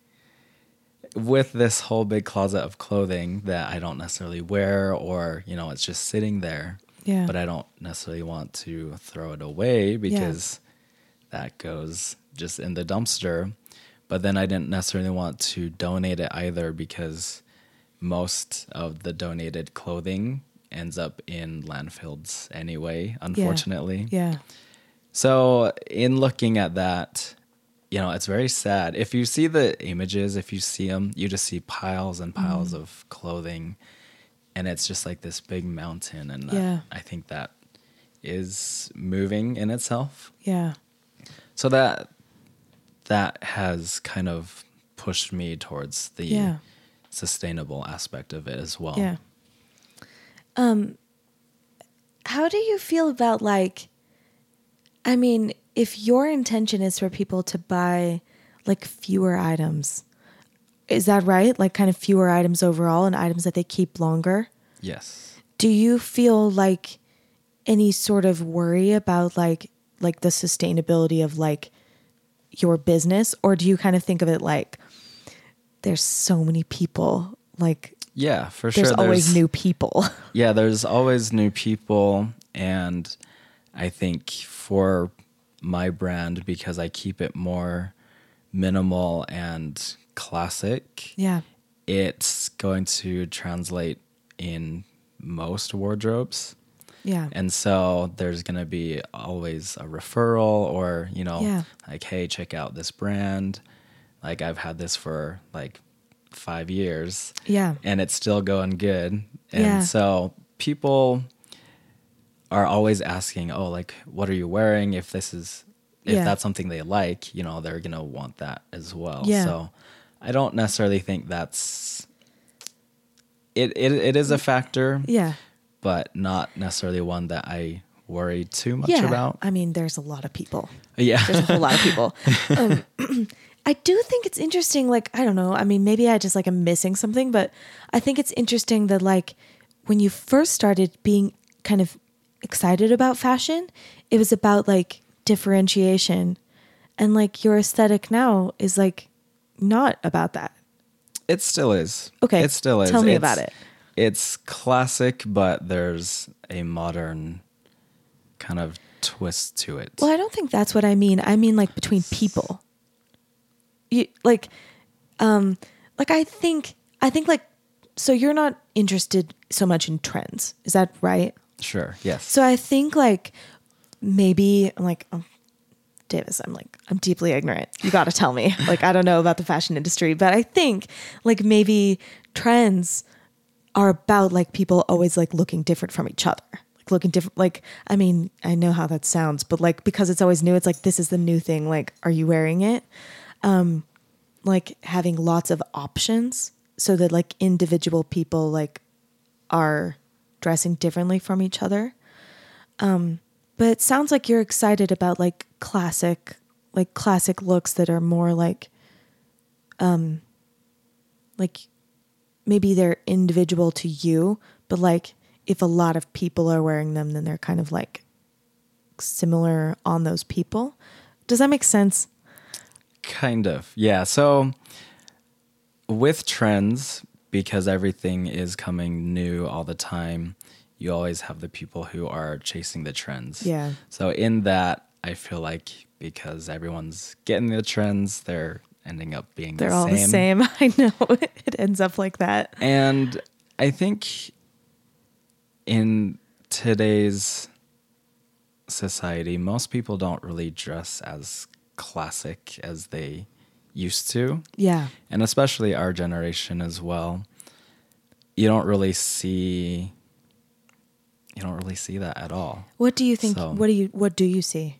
with this whole big closet of clothing that I don't necessarily wear or, you know, it's just sitting there. Yeah. But I don't necessarily want to throw it away because that goes just in the dumpster. But then I didn't necessarily want to donate it either because most of the donated clothing ends up in landfills anyway, unfortunately. Yeah. yeah. So, in looking at that, you know, it's very sad. If you see the images, if you see them, you just see piles and piles mm-hmm. of clothing, and it's just like this big mountain. And Yeah. I think that is moving in itself. Yeah. So that that has kind of pushed me towards the Yeah. sustainable aspect of it as well. Yeah. Um how do you feel about like I mean, if your intention is for people to buy like fewer items, is that right? Like kind of fewer items overall and items that they keep longer? Yes. Do you feel like any sort of worry about like like the sustainability of like your business or do you kind of think of it like there's so many people like Yeah, for sure there's always new people. [laughs] yeah, there's always new people. And I think for my brand, because I keep it more minimal and classic, yeah. it's going to translate in most wardrobes. Yeah. And so there's going to be always a referral or, you know, Yeah. like, hey, check out this brand. Like, I've had this for like five years yeah. and it's still going good. And Yeah. so people are always asking, "Oh, like what are you wearing?" If this is if Yeah. that's something they like, you know, they're going to want that as well. Yeah. So, I don't necessarily think that's it it, it is a factor, Yeah. But not necessarily one that I worry too much Yeah. about. I mean, there's a lot of people. Yeah. There's a whole lot of people. [laughs] Um, [clears throat] I do think it's interesting. Like, I don't know. I mean, maybe I just like am missing something, but I think it's interesting that like when you first started being kind of excited about fashion, it was about like differentiation, and like your aesthetic now is like not about that. It still is. Okay, It still is. tell me It's- about it. It's classic, but there's a modern kind of twist to it. Well, I don't think that's what I mean. I mean like between people. You like um like I think I think like so you're not interested so much in trends. Is that right? Sure. Yes. So I think like maybe I'm like oh, Davis, I'm like I'm deeply ignorant. You got to tell me. [laughs] Like I don't know about the fashion industry, but I think like maybe trends are about like people always like looking different from each other. Like looking different like I mean, I know how that sounds, but like because it's always new, it's like this is the new thing. Like are you wearing it? Um like having lots of options so that like individual people like are dressing differently from each other. Um but it sounds like you're excited about like classic like classic looks that are more like um like maybe they're individual to you, but like if a lot of people are wearing them, then they're kind of like similar on those people. Does that make sense? Kind of. Yeah. So with trends, because everything is coming new all the time, you always have the people who are chasing the trends. Yeah. So in that, I feel like because everyone's getting the trends, they're ending up being They're the all the same. [laughs] I know. [laughs] It ends up like that. And I think in today's society, most people don't really dress as classic as they used to. Yeah. And especially our generation as well. You don't really see you don't really see that at all. What do you think So- what do you what do you see?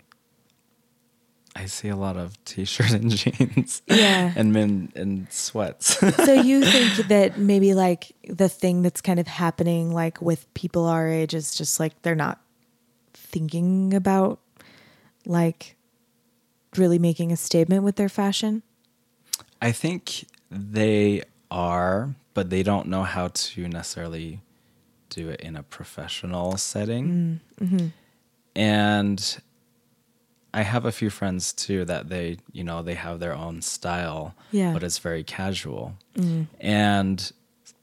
I see a lot of t-shirts [laughs] and jeans. Yeah. and men in sweats. [laughs] so you think that maybe like the thing that's kind of happening like with people our age is just like they're not thinking about like really making a statement with their fashion? I think they are, but they don't know how to necessarily do it in a professional setting. Mm-hmm. And I have a few friends too that they, you know, they have their own style, Yeah. but it's very casual. Mm. And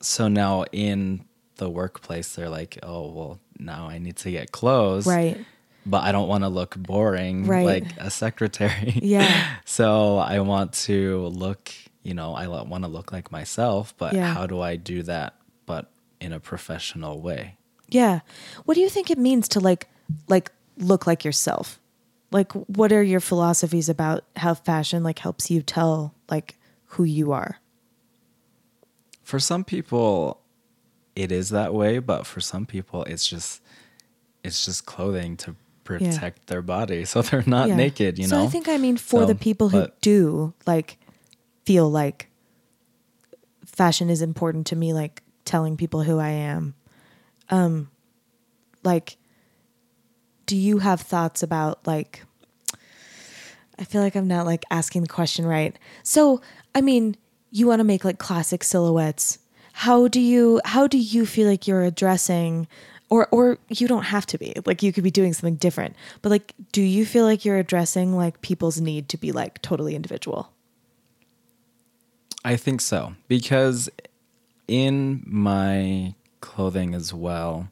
so now in the workplace, they're like, oh, well, now I need to get clothes. Right. But I don't want to look boring Right. like a secretary. Yeah. [laughs] So I want to look, you know, I want to look like myself, but Yeah. how do I do that but in a professional way? Yeah. What do you think it means to like like look like yourself? Like what are your philosophies about how fashion like helps you tell like who you are? For some people it is that way, but for some people it's just it's just clothing to protect their body [laughs] so they're not Yeah. naked, you so know. So I think I mean for So, the people who but- do like feel like fashion is important to me, like telling people who I am. Um, like, do you have thoughts about like? I feel like I'm not like asking the question right. So I mean, you want to make like classic silhouettes. How do you how do you feel like you're addressing or or you don't have to be. Like you could be doing something different. But like do you feel like you're addressing like people's need to be like totally individual? I think so because in my clothing as well,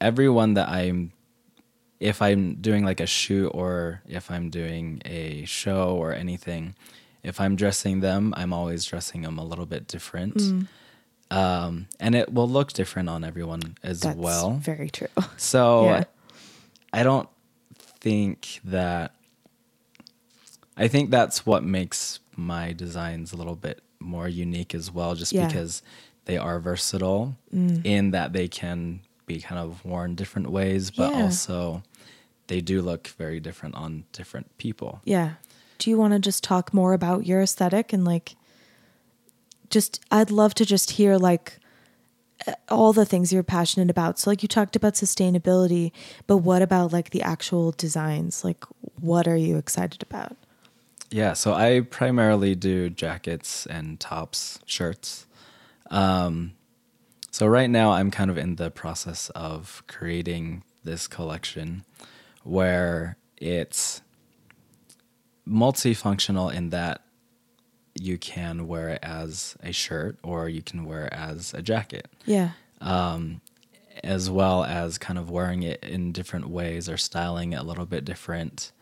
everyone that I'm, if I'm doing like a shoot or if I'm doing a show or anything, if I'm dressing them, I'm always dressing them a little bit different. Mm. Um, and it will look different on everyone as That's well. very true. [laughs] So Yeah. I don't think that I think that's what makes my designs a little bit more unique as well just Yeah. because they are versatile in that they can be kind of worn different ways, but Yeah. also they do look very different on different people. Yeah. Do you want to just talk more about your aesthetic and like just I'd love to just hear like all the things you're passionate about. So like you talked about sustainability, but what about like the actual designs? Like what are you excited about? Yeah, so I primarily do jackets and tops, shirts. Um, so right now I'm kind of in the process of creating this collection where it's multifunctional in that you can wear it as a shirt or you can wear it as a jacket Yeah. as well as kind of wearing it in different ways or styling it a little bit different.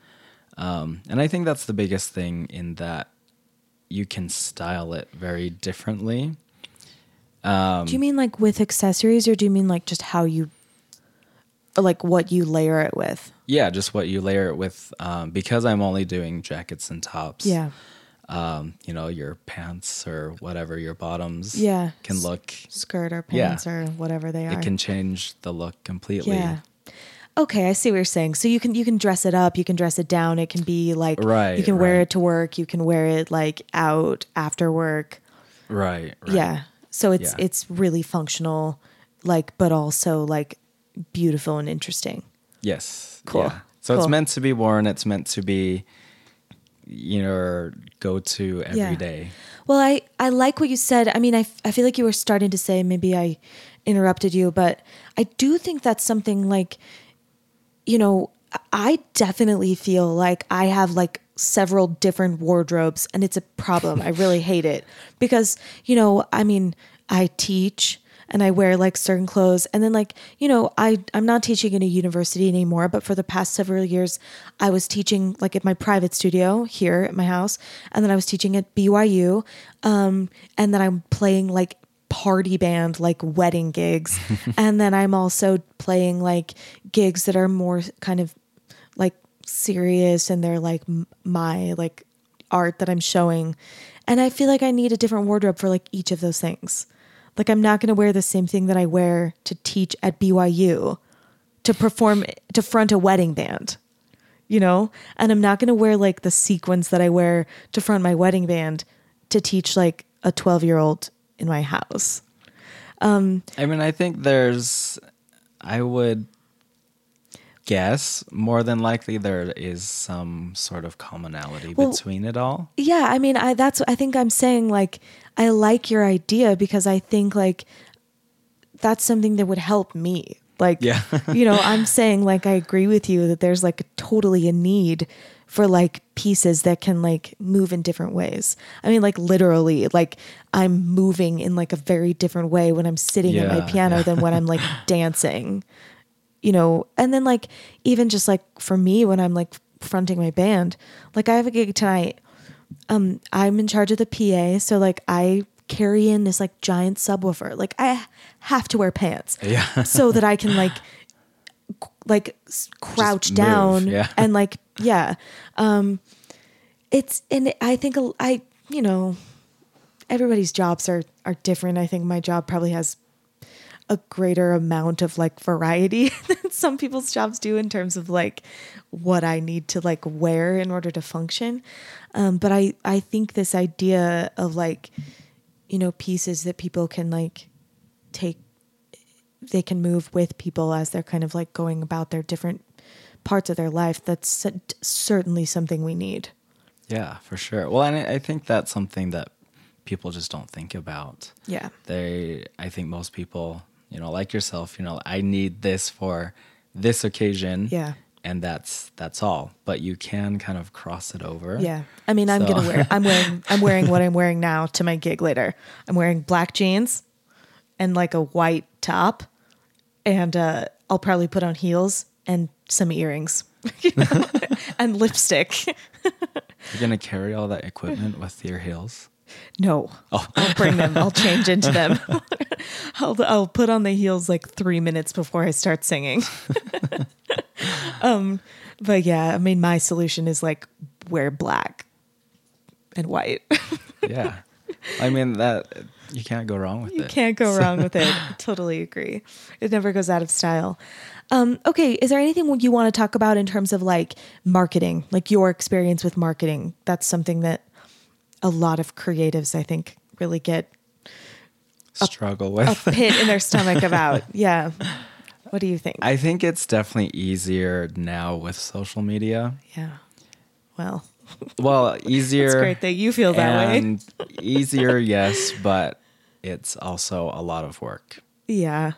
Um, and I think that's the biggest thing in that you can style it very differently. Do you mean like with accessories or do you mean like just how you like what you layer it with? Yeah, just what you layer it with. Um, because I'm only doing jackets and tops. Yeah. Um, you know, your pants or whatever, your bottoms Yeah. can look, Skirt or Yeah. pants or whatever they are. it can change the look completely. Yeah. Okay, I see what you're saying. So you can you can dress it up, you can dress it down. It can be like Right, you can wear it to work, you can wear it like out after work. Right. right. Yeah. So it's Yeah. it's really functional like but also like beautiful and interesting. Yes. Cool. yeah. So Cool. it's meant to be worn. It's meant to be your go to every Yeah. day. Well, I, I like what you said. I mean, I, f- I feel like you were starting to say, maybe I interrupted you, but I do think that's something like, you know, I definitely feel like I have like several different wardrobes and it's a problem. I really hate it because, you know, I mean, I teach and I wear like certain clothes and then like, you know, I I'm not teaching in a university anymore, but for the past several years I was teaching like at my private studio here at my house and then I was teaching at BYU um and then I'm playing like party band like wedding gigs [laughs] and then I'm also playing like gigs that are more kind of like serious and they're like m- my like art that I'm showing and I feel like I need a different wardrobe for like each of those things. Like I'm not going to wear the same thing that I wear to teach at BYU to perform to front a wedding band. You know? And I'm not going to wear like the sequins that I wear to front my wedding band to teach like a 12-year-old in my house. Um, I mean, I think there's, I would guess more than likely there is some sort of commonality Well- between it all. Yeah, I mean, I that's I think I'm saying like I like your idea because I think like that's something that would help me. Like Yeah. you know, I'm saying like I agree with you that there's like totally a need for like pieces that can like move in different ways. I mean like literally like I'm moving in like a very different way when I'm sitting at my piano yeah. than when I'm like [laughs] dancing you know, and then like even just like for me when I'm like fronting my band, like I have a gig tonight. Um, I'm in charge of the PA, so like I carry in this like giant subwoofer. Like I have to wear pants, Yeah. so that I [laughs] can like like crouch down yeah. and like yeah. Um, it's and I think I, you know everybody's jobs are are different. I think my job probably has a greater amount of like variety [laughs] than some people's jobs do in terms of like what I need to like wear in order to function. Um, but I I think this idea of like you know pieces that people can like take they can move with people as they're kind of like going about their different parts of their life that's certainly something we need Yeah, for sure. Well, and I I think that's something that people just don't think about. yeah They, I think most people, you know, like yourself, you know, I need this for this occasion. Yeah. And that's that's all. But you can kind of cross it over. Yeah. I mean, I'm So- gonna wear. I'm wearing. [laughs] I'm wearing what I'm wearing now to my gig later. I'm wearing black jeans and like a white top, and uh, I'll probably put on heels and some earrings, you [laughs] know? and lipstick. [laughs] You're gonna carry all that equipment with your heels. No, I'll bring them. I'll change into them. [laughs] I'll I'll put on the heels like three minutes before I start singing. um, but yeah, I mean, my solution is like wear black and white. Yeah. I mean that You can't go wrong with You it. You can't go wrong with it. I totally agree. It never goes out of style. Um, okay, is there anything you want to talk about in terms of like marketing, like your experience with marketing? That's something that a lot of creatives, I think, really get Struggle a with. pit in their stomach about. [laughs] Yeah. What do you think? I think it's definitely easier now with social media. yeah. Well, [laughs] Well, easier. it's great that you feel that way. easier, yes, but it's also a lot of work. Yeah.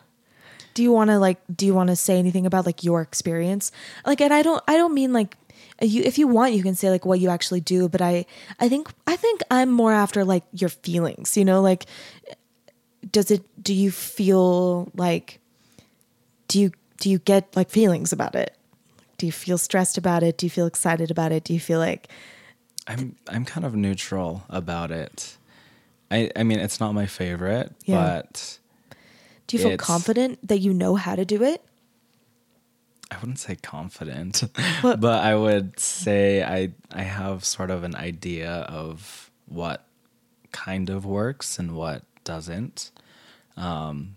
Do you want to like do you want to say anything about like your experience? Like and I don't I don't mean like you if you want you can say like what you actually do, but I I think I think I'm more after like your feelings, you know, like does it do you feel like do you do you get like feelings about it? Do you feel stressed about it? Do you feel excited about it? Do you feel like I'm I'm kind of neutral about it. I I mean, it's not my favorite, Yeah. but do you feel It's- confident that you know how to do it? I wouldn't say confident, [laughs] but I would say I I have sort of an idea of what kind of works and what doesn't. Um,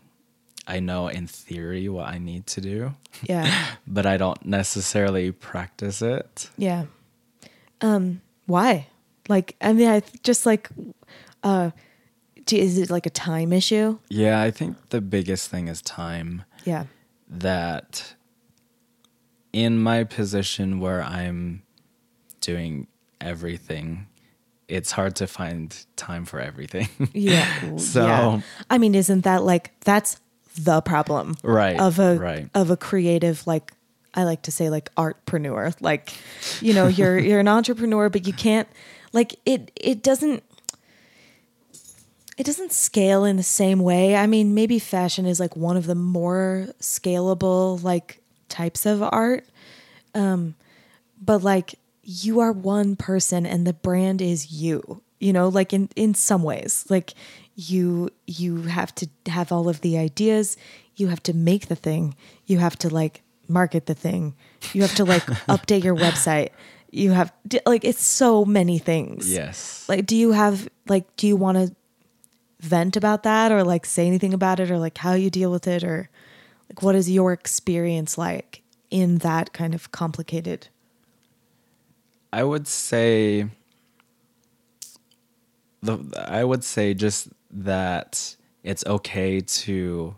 I know in theory what I need to do, Yeah. [laughs] but I don't necessarily practice it. Yeah. Um, why? Like, I mean, I just like, uh, do, is it like a time issue? Yeah, I think the biggest thing is time. Yeah. that in my position where I'm doing everything, it's hard to find time for everything. [laughs] Yeah. So- yeah. I mean, isn't that like, that's the problem right. of a, right. of a creative, like, I like to say like artpreneur, like, you know, you're, [laughs] you're an entrepreneur, but you can't like it, it doesn't, it doesn't scale in the same way. I mean, maybe fashion is like one of the more scalable like types of art. Um but like you are one person and the brand is you. You know, like in in some ways. Like you you have to have all of the ideas, you have to make the thing, you have to like market the thing. You have to like [laughs] update your website. You have like it's so many things yes. like do you have like do you want to vent about that or like say anything about it or like how you deal with it or like what is your experience like in that kind of complicated I would say the I would say just that it's okay to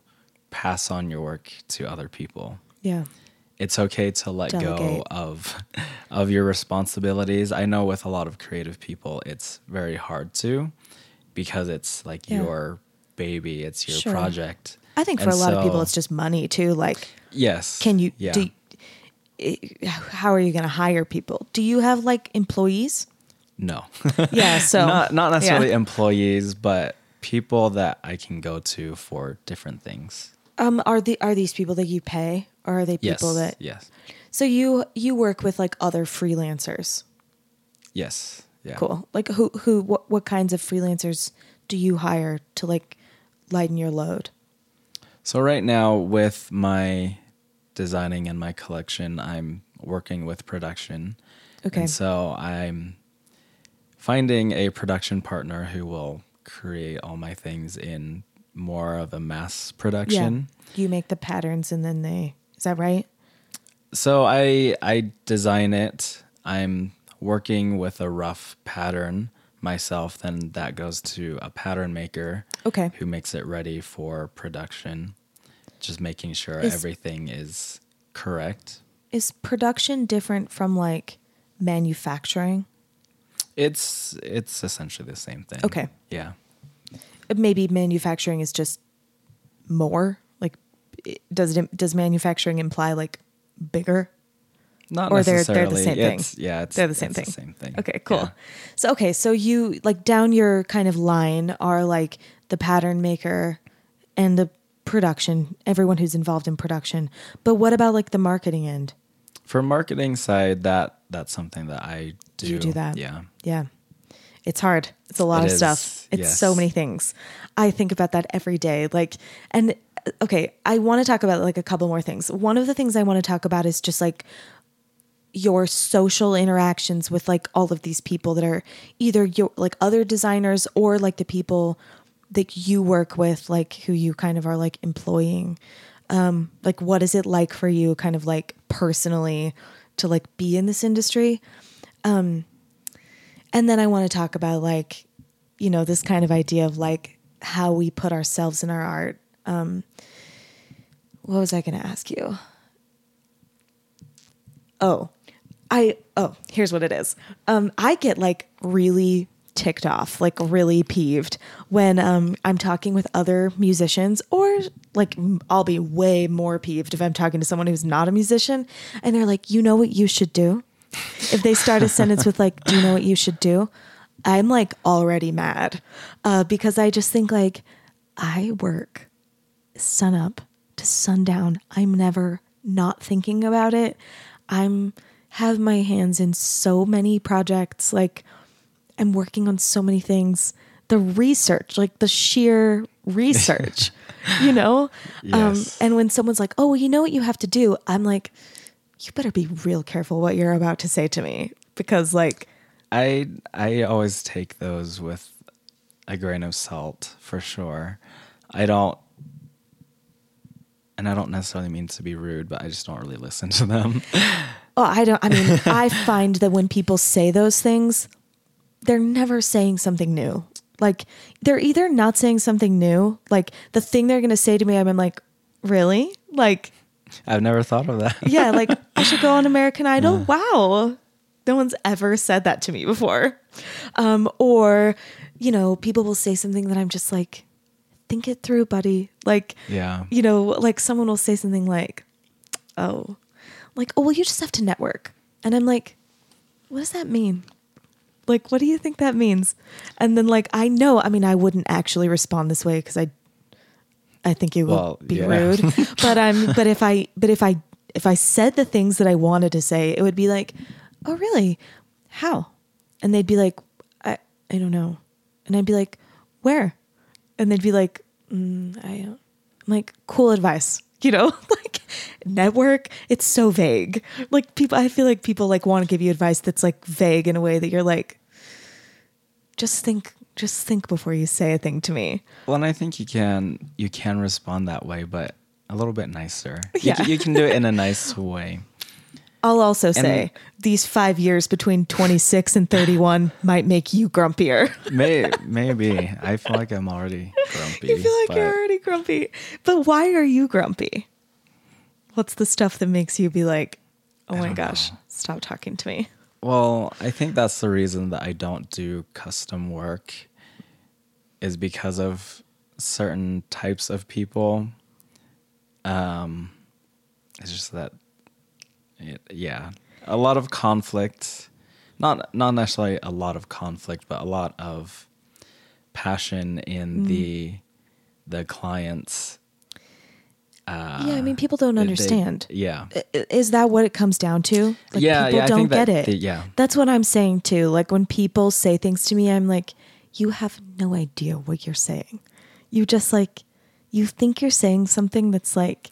pass on your work to other people. yeah it's okay to let go of of your responsibilities. I know with a lot of creative people it's very hard to because it's like Yeah. your baby, it's your Sure. project. i think for And a lot of people it's just money too like Yes. can you Yeah. do eh, how are you going to hire people do you have like employees no. [laughs] yeah [laughs] so not not necessarily yeah. employees, but people that I can go to for different things. um are the are these people that you pay or are they Yes. people that yes. so you you work with like other freelancers Yes. Yeah. Cool. Like who who what what kinds of freelancers do you hire to like lighten your load? So right now with my designing and my collection, I'm working with production. Okay. And so I'm finding a production partner who will create all my things in more of a mass production. Yeah. You make the patterns and then they Is that right? So I I design it. I'm working with a rough pattern myself, then that goes to a pattern maker Okay. who makes it ready for production. Just making sure Is- everything is correct. Is production different from like manufacturing? It's it's essentially the same thing. Okay. Yeah. Uh, maybe manufacturing is just more like does it does manufacturing imply like bigger? Not Or they're- they're the same thing. It's- Yeah, it's They're the same it's thing. The same thing. Okay, cool. Yeah. So okay, so you like down your kind of line are like the pattern maker and the production, everyone who's involved in production. But what about like the marketing end? For marketing side, that that's something that I do. You do that. Yeah. Yeah. It's hard. It's a lot It of is, stuff. It's yes. so many things. I think about that every day. Like, and uh, okay, I want to talk about like a couple more things. One of the things I want to talk about is just like your social interactions with like all of these people that are either your like other designers or like the people that you work with like who you kind of are like employing. Um like what is it like for you kind of like personally to like be in this industry? Um and then i want to talk about like you know this kind of idea of like how we put ourselves in our art. Um what was i going to ask you? Oh i oh here's what it is um i get like really ticked off, like really peeved when um, I'm talking with other musicians, or like I'll be way more peeved if I'm talking to someone who's not a musician and they're like, you know what you should do? If they start a sentence with like, do you know what you should do? I'm like already mad uh, because I just think like I work sun up to sundown. I'm never not thinking about it. I'm have my hands in so many projects like I'm working on so many things. The research, like the sheer research, [laughs] you know? Um, and when someone's like, oh, well, you know what you have to do? I'm like, you better be real careful what you're about to say to me because, like, I I always take those with a grain of salt for sure. I don't and I don't necessarily mean to be rude, but I just don't really listen to them. [laughs] oh, I don't, I mean, I [laughs] find that when people say those things, they're never saying something new. Like, they're either not saying something new, like the thing they're going to say to me, I'm like, really? Like, I've never thought of that. [laughs] yeah, like I should go on American Idol. Wow. No one's ever said that to me before. Um, or, you know, people will say something that I'm just like, think it through, buddy. Like, Yeah. you know, like someone will say something like, oh, like, oh, well, you just have to network. And I'm like, what does that mean? Like, what do you think that means? And then, like, I know, I mean, I wouldn't actually respond this way because I, I think it would Well, be yeah. rude. [laughs] but I'm, but if I, but if I, if I said the things that I wanted to say, it would be like, oh, really? How? And they'd be like, I, I don't know. And I'd be like, where? And they'd be like, mm, I. I'm like, cool advice. You know, [laughs] like network, it's so vague. Like people, I feel like people like want to give you advice that's like vague in a way that you're like, just think, just think before you say a thing to me. Well, and I think you can you can respond that way, but a little bit nicer. Yeah. can- You, can do it in a nice [laughs] way. I'll also say these five years between 26 and 31 [laughs] might make you grumpier. [laughs] May, maybe I feel like I'm already grumpy. [laughs] you feel like but you're already grumpy. But why are you grumpy? What's the stuff that makes you be like, oh my gosh, stop talking to me? Well, I think that's the reason that I don't do custom work is because of certain types of people. Um, it's just that, it, yeah, a lot of conflict. Not not necessarily a lot of conflict, but a lot of passion in Mm. the the clients. yeah, I mean, people don't they- understand. yeah, I- i- Is that what it comes down to? Like Yeah, people yeah, don't think get that it. the- yeah. That's what I'm saying too. Like when people say things to me, I'm like, you have no idea what you're saying. You just like you think you're saying something that's like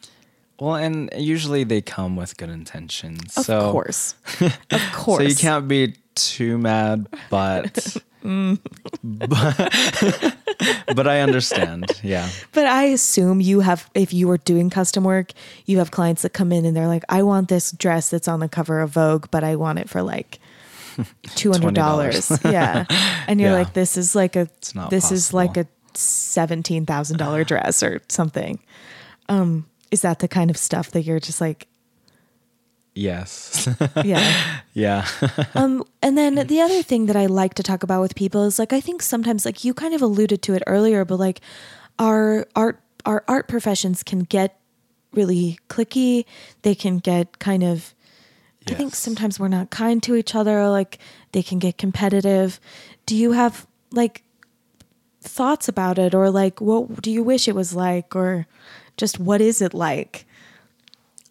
Well, and usually they come with good intentions. of so, course. [laughs] of course. So you can't be too mad, but but, [laughs] [laughs] but I understand. Yeah. But I assume you have, if you were doing custom work, you have clients that come in and they're like, I want this dress that's on the cover of Vogue, but I want it for like $200. yeah. And you're Yeah. like, this is like a, this is like a $17,000 dress or something. Um, is that the kind of stuff that you're just like, Yes. [laughs] yeah. yeah. [laughs] Um, and then the other thing that I like to talk about with people is like I think sometimes like you kind of alluded to it earlier, but like our art our art professions can get really cliquey. They can get kind of I think sometimes we're not kind to each other, like they can get competitive. Do you have like thoughts about it or like what do you wish it was like or just what is it like?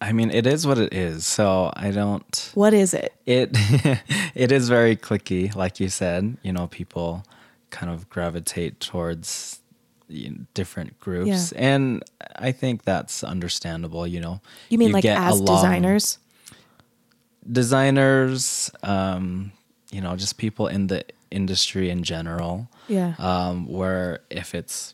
I mean, it is what it is. So I don't. What is it? It [laughs] it is very cliquey, like you said. You know, people kind of gravitate towards you know, different groups, and I think that's understandable. You know, You mean like get as along- designers? designers, um, you know, just people in the industry in general. Yeah. Um, where if it's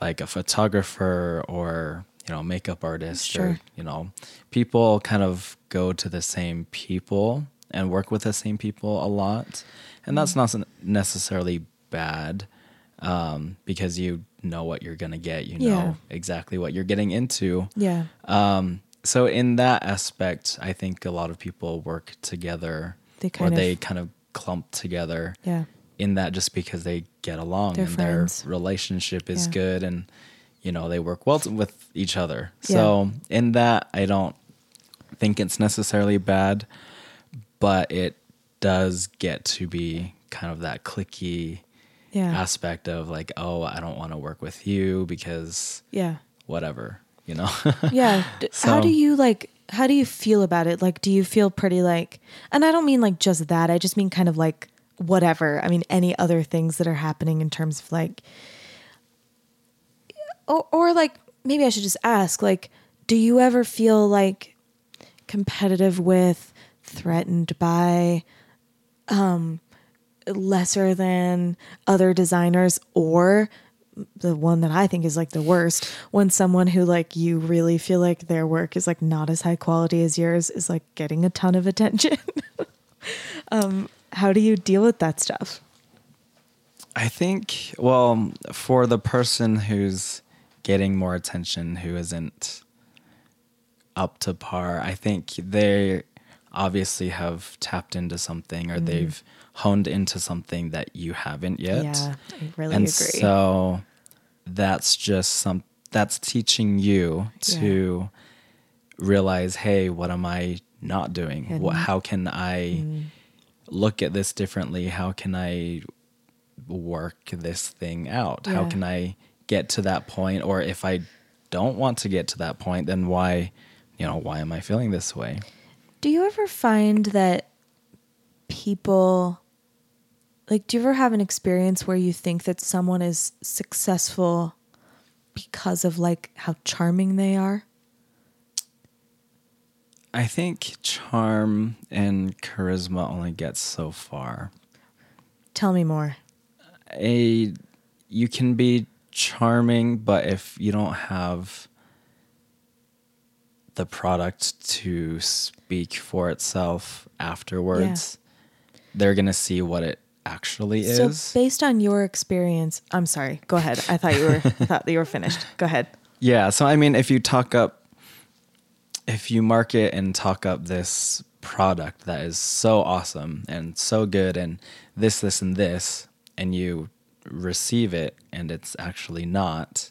like a photographer or you know makeup artist Sure. or you know people kind of go to the same people and work with the same people a lot, and that's not necessarily bad um, because you know what you're gonna get. You Yeah. know exactly what you're getting into. Yeah. Um, so in that aspect, I think a lot of people work together, They or of- they kind of clump together. Yeah. In that, just because they get along They're and friends. their relationship is Yeah. good, and you know they work well with each other. So in that, I don't think it's necessarily bad, but it does get to be kind of that cliquey Yeah. aspect of like, oh, I don't want to work with you because Yeah. whatever, you know. [laughs] Yeah. D- [laughs] how do you like how do you feel about it? Like do you feel pretty like and I don't mean like just that. I just mean kind of like whatever. I mean any other things that are happening in terms of like or or like maybe I should just ask like do you ever feel like competitive with threatened by um lesser than other designers or the one that I think is like the worst when someone who like you really feel like their work is like not as high quality as yours is like getting a ton of attention. [laughs] um how do you deal with that stuff? I think, well, for the person who's getting more attention, who isn't up to par, I think they obviously have tapped into something or mm-hmm. they've honed into something that you haven't yet. Yeah, I really and agree. so that's just some that's teaching you to realize, hey, what am I not doing? What, how can I mm-hmm. look at this differently? How can I work this thing out? How can I get to that point? Or if I don't want to get to that point, then why, you know, why am I feeling this way? Do you ever find that people like do you ever have an experience where you think that someone is successful because of like how charming they are? I think charm and charisma only gets so far. Tell me more. a you can be charming, but if you don't have the product to speak for itself afterwards, they're gonna see what it actually So is. based on your experience, I'm sorry. Go ahead. I thought you were [laughs] thought that you were finished. Go ahead. Yeah, so I mean, if you talk up, if you market and talk up this product that is so awesome and so good, and this, this, and this, and you receive it and it's actually not,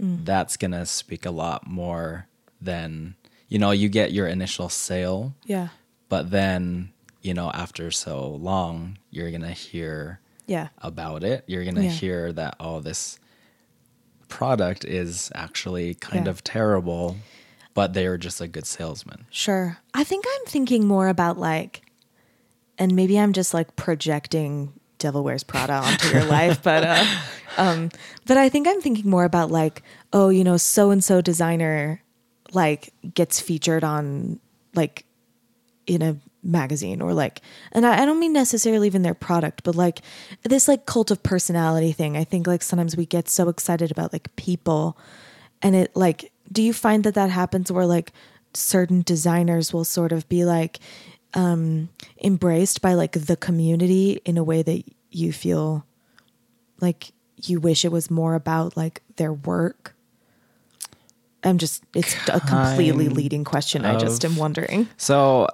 mm. that's gonna speak a lot more than you know. You get your initial sale, Yeah. but then you know, after so long, you're gonna hear Yeah. about it. You're gonna Yeah. hear that oh, this product is actually kind Yeah. of terrible, but they are just a good salesman. Sure. I think I'm thinking more about like, and maybe I'm just like projecting Devil Wears Prada onto your life, but uh, [laughs] um, but I think I'm thinking more about like, oh, you know, so and so designer like gets featured on like in a magazine or like and I, I don't mean necessarily even their product but like this like cult of personality thing. I think like sometimes we get so excited about like people and it like do you find that that happens where like certain designers will sort of be like um embraced by like the community in a way that you feel like you wish it was more about like their work i'm just it's a completely leading question i just am wondering So,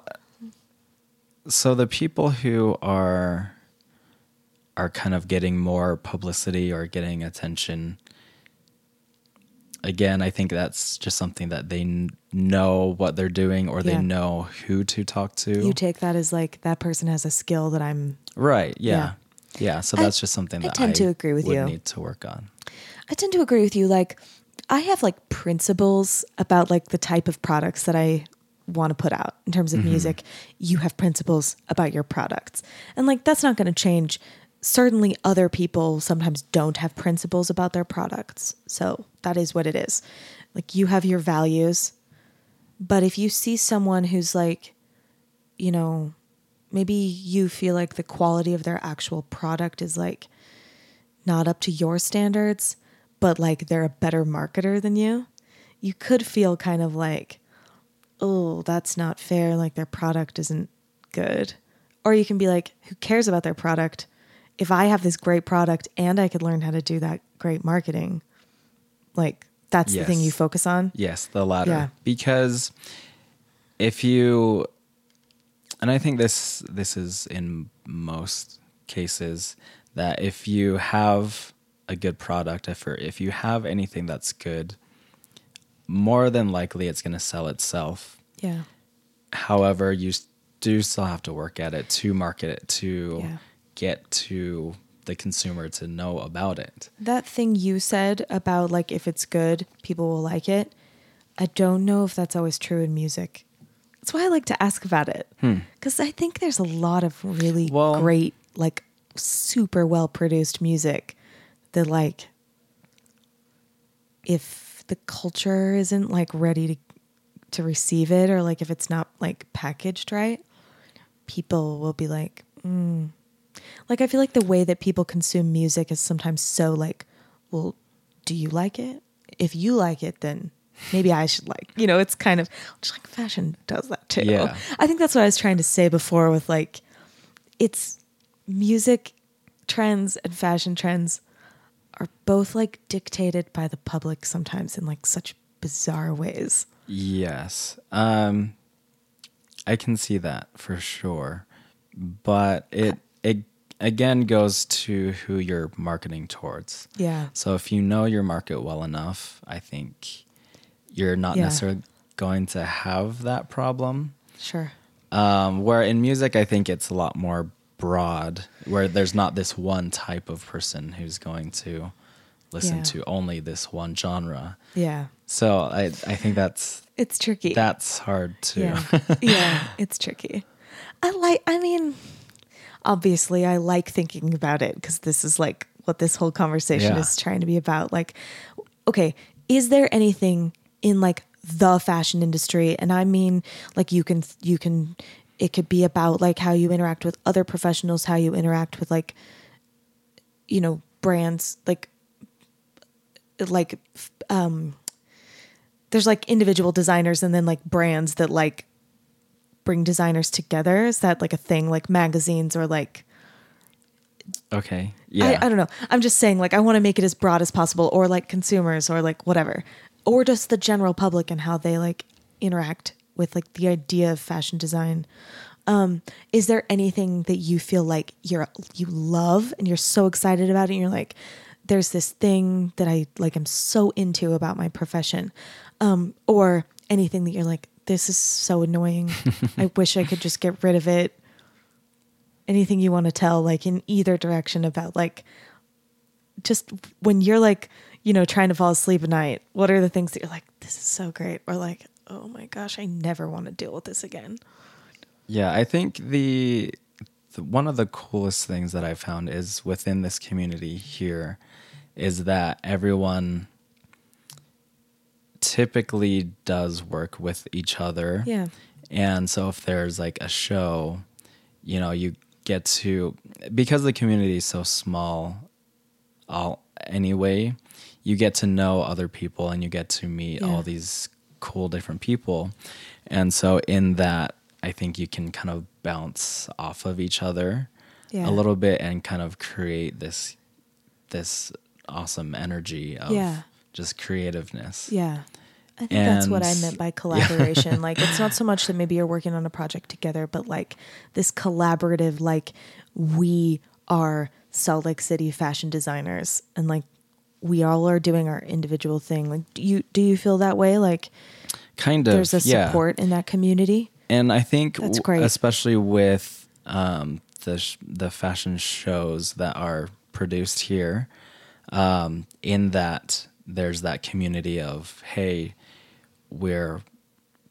so the people who are are kind of getting more publicity or getting attention. Again, I think that's just something that they know what they're doing or they know who to talk to. you take that as like that person has a skill that I'm right? Yeah. yeah, Yeah, so I- that's just something that I tend to agree with you. Need to work on. I tend to agree with you like I have like principles about like the type of products that I want to put out in terms of mm-hmm. music. You have principles about your products. And like that's not going to change. Certainly other people sometimes don't have principles about their products. So that is what it is. Like you have your values, but if you see someone who's like you know, maybe you feel like the quality of their actual product is like not up to your standards, but like they're a better marketer than you, you could feel kind of like, oh, that's not fair. Like their product isn't good. Or you can be like, who cares about their product? If I have this great product and I could learn how to do that great marketing, like that's the thing you focus on. Yes, the latter. Yeah. Because if you and I think this this is in most cases that if you have a good product, if if you have anything that's good, more than likely it's going to sell itself. Yeah. However, you do still have to work at it to market it to Yeah. get to the consumer to know about it. That thing you said about like if it's good, people will like it. I don't know if that's always true in music. That's why I like to ask about it. Because I think there's a lot of really Well- great, like super well produced music that, like, if the culture isn't like ready to to receive it or like if it's not like packaged right, people will be like, mm. like I feel like the way that people consume music is sometimes so like, well, do you like it? If you like it, then maybe I should like. You know, it's kind of just like fashion does that too. Yeah. I think that's what I was trying to say before with like, it's music trends and fashion trends are both like dictated by the public sometimes in like such bizarre ways. Yes. Um I can see that for sure. But it it again goes to who you're marketing towards. Yeah. So if you know your market well enough, I think you're not Yeah. necessarily going to have that problem. Sure. Um, where in music, I think it's a lot more broad, where there's not this one type of person who's going to listen Yeah. to only this one genre. Yeah. So I I think that's It's tricky. that's hard too. Yeah. [laughs] yeah, it's tricky. I like I mean obviously I like thinking about it because this is like what this whole conversation Yeah. is trying to be about like okay, is there anything in like the fashion industry and I mean like you can you can it could be about like how you interact with other professionals, how you interact with like you know, brands like like um there's like individual designers and then like brands that like bring designers together. Is that like a thing like magazines or like Okay. Yeah. I, I don't know. I'm just saying like I want to make it as broad as possible or like consumers or like whatever. Or just the general public and how they like interact with like the idea of fashion design. Um, is there anything that you feel like you're you love and you're so excited about it and you're like there's this thing that I like I'm so into about my profession. Um, or anything that you're like this is so annoying. [laughs] I wish I could just get rid of it anything you want to tell like in either direction about like just when you're like you know trying to fall asleep at night what are the things that you're like this is so great or like oh my gosh i never want to deal with this again Yeah, I think the, the one of the coolest things that I found is within this community here is that everyone typically does work with each other. Yeah. And so if there's like a show, you know, you get to because the community is so small all anyway, you get to know other people and you get to meet Yeah. all these cool different people. And so in that I think you can kind of bounce off of each other Yeah. a little bit and kind of create this this awesome energy of Yeah. just creativeness. yeah i think that's what i meant by [laughs] collaboration like it's not so much that maybe you're working on a project together but like this collaborative like we are salt lake city fashion designers and like we all are doing our individual thing like do you do you feel that way like Kind of there's a yeah. support in that community And I think, That's great. especially with um, the sh- the fashion shows that are produced here, um, in that there's that community of hey, we're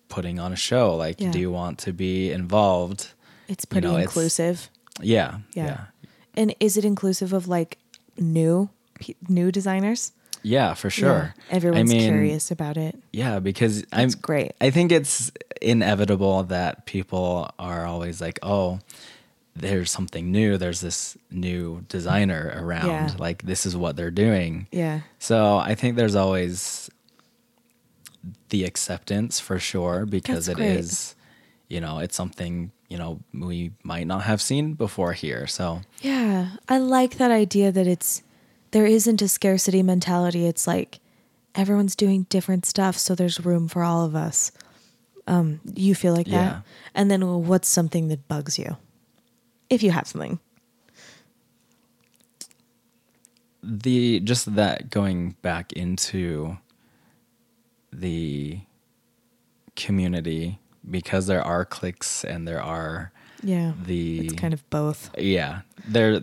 putting on a show. Like, Yeah. do you want to be involved? It's pretty know, it's- inclusive. Yeah, Yeah. yeah, And is it inclusive of like new new designers? yeah, for sure. Yeah. Everyone's I mean, curious about it. Yeah, because I'm great. I think it's inevitable that people are always like, "Oh, there's something new. There's this new designer around. Yeah. Like this is what they're doing. Yeah. So I think there's always the acceptance for sure because That's it great. is, you know, it's something you know we might not have seen before here. So Yeah, I like that idea that it's there isn't a scarcity mentality. It's like everyone's doing different stuff, so there's room for all of us. Um, you feel like Yeah. that, and then well, what's something that bugs you, if you have something? the just that going back into the community because there are cliques and there are Yeah, the it's kind of both. yeah there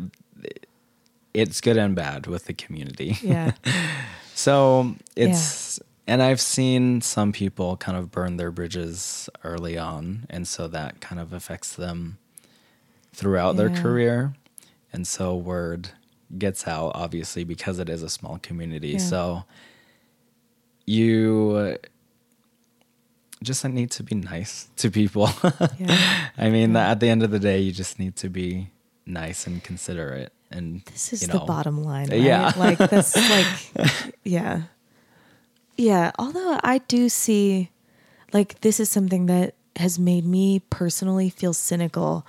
it's good and bad with the community. Yeah, [laughs] so it's and i've seen some people kind of burn their bridges early on and so that kind of affects them throughout their career. And so word gets out obviously because it is a small community. Yeah. so you just need to be nice to people. Yeah. [laughs] I mean, at the end of the day, you just need to be nice and considerate. And This is you the bottom line. Right? Yeah. [laughs] Like this like [laughs] yeah. Yeah, although I do see like this is something that has made me personally feel cynical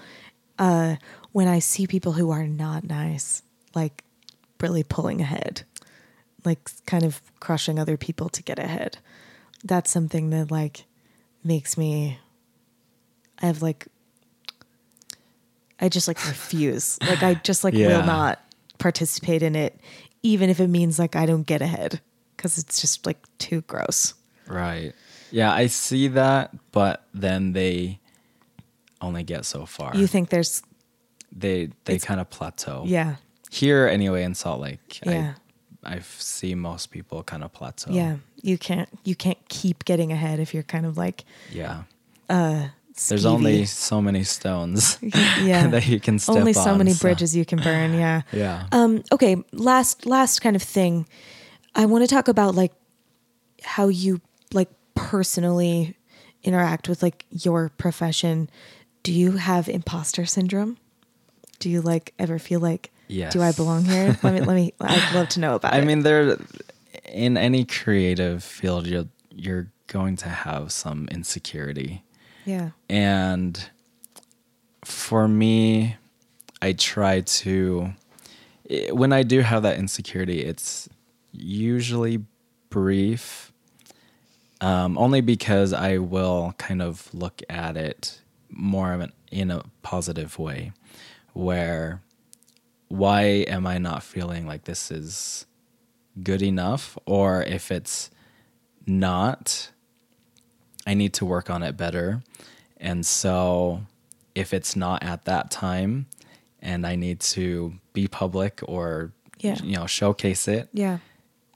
uh when I see people who are not nice, like really pulling ahead. Like kind of crushing other people to get ahead. That's something that like makes me I have like I just like refuse. [laughs] like I just like Yeah. will not participate in it, even if it means like I don't get ahead because it's just like too gross. Right. Yeah, I see that, but then they only get so far. You think there's they they kind of plateau. yeah Here anyway in Salt Lake, Yeah. I I see most people kind of plateau. yeah you can't you can't keep getting ahead if you're kind of like Yeah. uh There's skeevy. only so many stones [laughs] yeah [laughs] that you can step on. only so on, many bridges you can burn yeah [laughs] Yeah. Um, okay, last last kind of thing. I want to talk about like how you like personally interact with like your profession. Do you have imposter syndrome? Do you like ever feel like do I belong here? let me let me I'd love to know about I it. mean, there in any creative field, you're you're going to have some insecurity, yeah. and for me, I try to i- when I do have that insecurity, it's usually brief. Um, only because I will kind of look at it more of an, in a positive way, where why am I not feeling like this is good enough? Or if it's not, I need to work on it better. And so if it's not at that time and I need to be public or, Yeah. you know, showcase it, Yeah.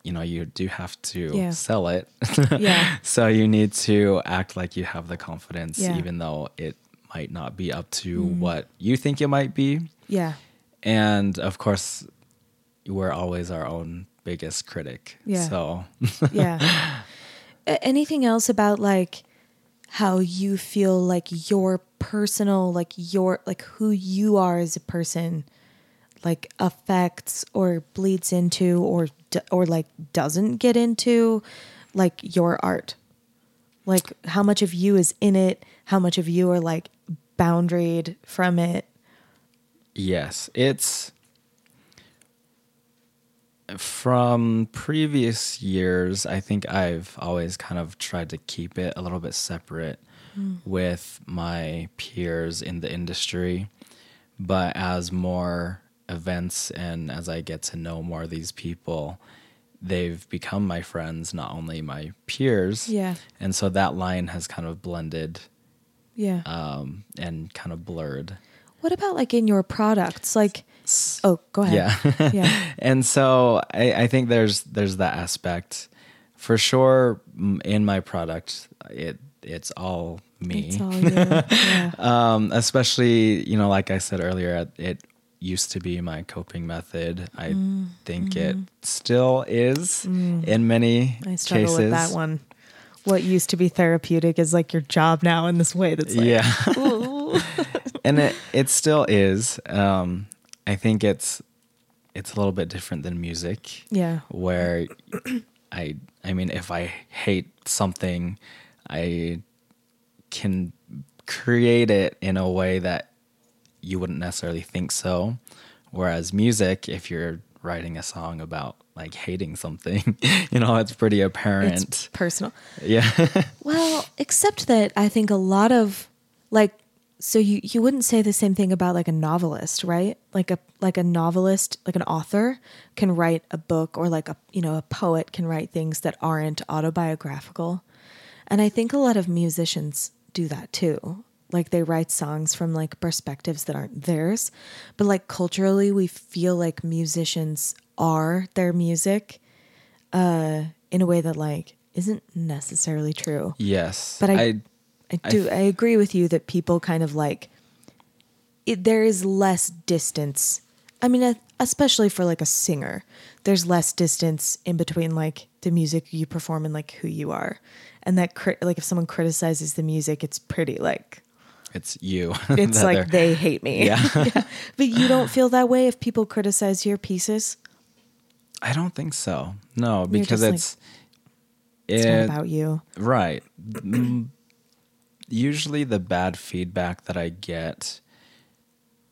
you know, you do have to Yeah. sell it. Yeah. [laughs] so you need to act like you have the confidence, Yeah. Even though it might not be up to mm-hmm. what you think it might be. Yeah. And of course, we're always our own biggest critic. Yeah. So Yeah. [laughs] Anything else about like how you feel like your personal, like your, like who you are as a person, like affects or bleeds into or or like doesn't get into like your art. Like how much of you is in it? How much of you are like boundaried from it? Yes, it's from previous years. I think I've always kind of tried to keep it a little bit separate with my peers in the industry. But as more events and as I get to know more of these people, they've become my friends, not only my peers. Yeah. And so that line has kind of blended Yeah. um, and kind of blurred. what about like in your products? Like, oh, go ahead. Yeah. Yeah. [laughs] and so I, I think there's there's that aspect for sure in my product it it's all me It's all you. [laughs] Yeah. um especially you know like i said earlier it used to be my coping method i Mm, think it still is in many I struggle cases with that one. What used to be therapeutic is like your job now in this way that's like, yeah [laughs] and it it still is. Um, I think it's it's a little bit different than music. Yeah. Where I I mean, if I hate something, I can create it in a way that you wouldn't necessarily think so. Whereas music, if you're writing a song about like hating something, [laughs] you know, it's pretty apparent. It's personal. yeah. [laughs] Well, except that I think a lot of like so you you wouldn't say the same thing about like a novelist, right? Like a like a novelist, like an author can write a book or like a you know, a poet can write things that aren't autobiographical. And I think a lot of musicians do that too. Like they write songs from like perspectives that aren't theirs, but like culturally we feel like musicians are their music uh in a way that like isn't necessarily true. yes. But I, I, I do I, agree with you that people kind of like it, there is less distance. I mean, especially for like a singer, there's less distance in between like the music you perform and like who you are, and that cri- like if someone criticizes the music, it's pretty like it's you. [laughs] it's like they're- hate me. [laughs] Yeah. But you don't feel that way if people criticize your pieces. I don't think so. No, because just like, it's It's not about you. Right. Mm, Usually, the bad feedback that I get,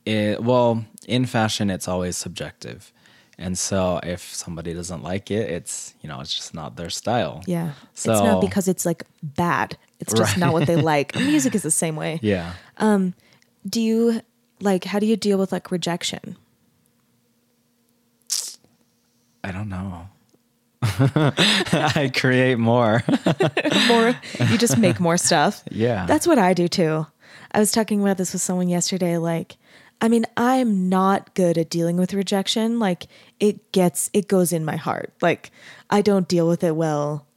it, well, in fashion, it's always subjective. And so, if somebody doesn't like it, it's, you know, it's just not their style. Yeah. So, it's not because it's like bad. It's just Right. not what they like. [laughs] Music is the same way. Yeah. Um, Do you like how do you deal with like rejection? I don't know. [laughs] I create more. [laughs] More you just make more stuff. Yeah. That's what I do too. I was talking about this with someone yesterday like I mean, I'm not good at dealing with rejection. Like it gets it goes in my heart. Like I don't deal with it well.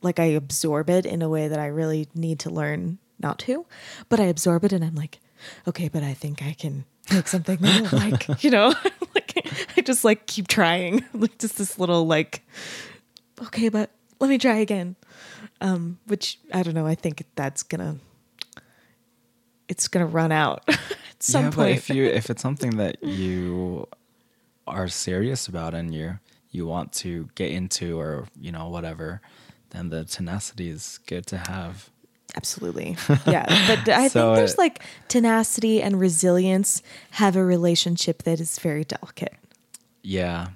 Like I absorb it in a way that I really need to learn not to. But I absorb it and I'm like, okay, but I think I can make something like, you know? [laughs] like [laughs] I just like keep trying. [laughs] Like just this little like okay, but let me try again. Um, which I don't know, I think that's gonna it's gonna run out [laughs] at some yeah, but point. if you if it's something that you are serious about and you you want to get into or you know whatever, then the tenacity is good to have. Absolutely. [laughs] Yeah. But I So think there's it- like tenacity and resilience have a relationship that is very delicate. Yeah,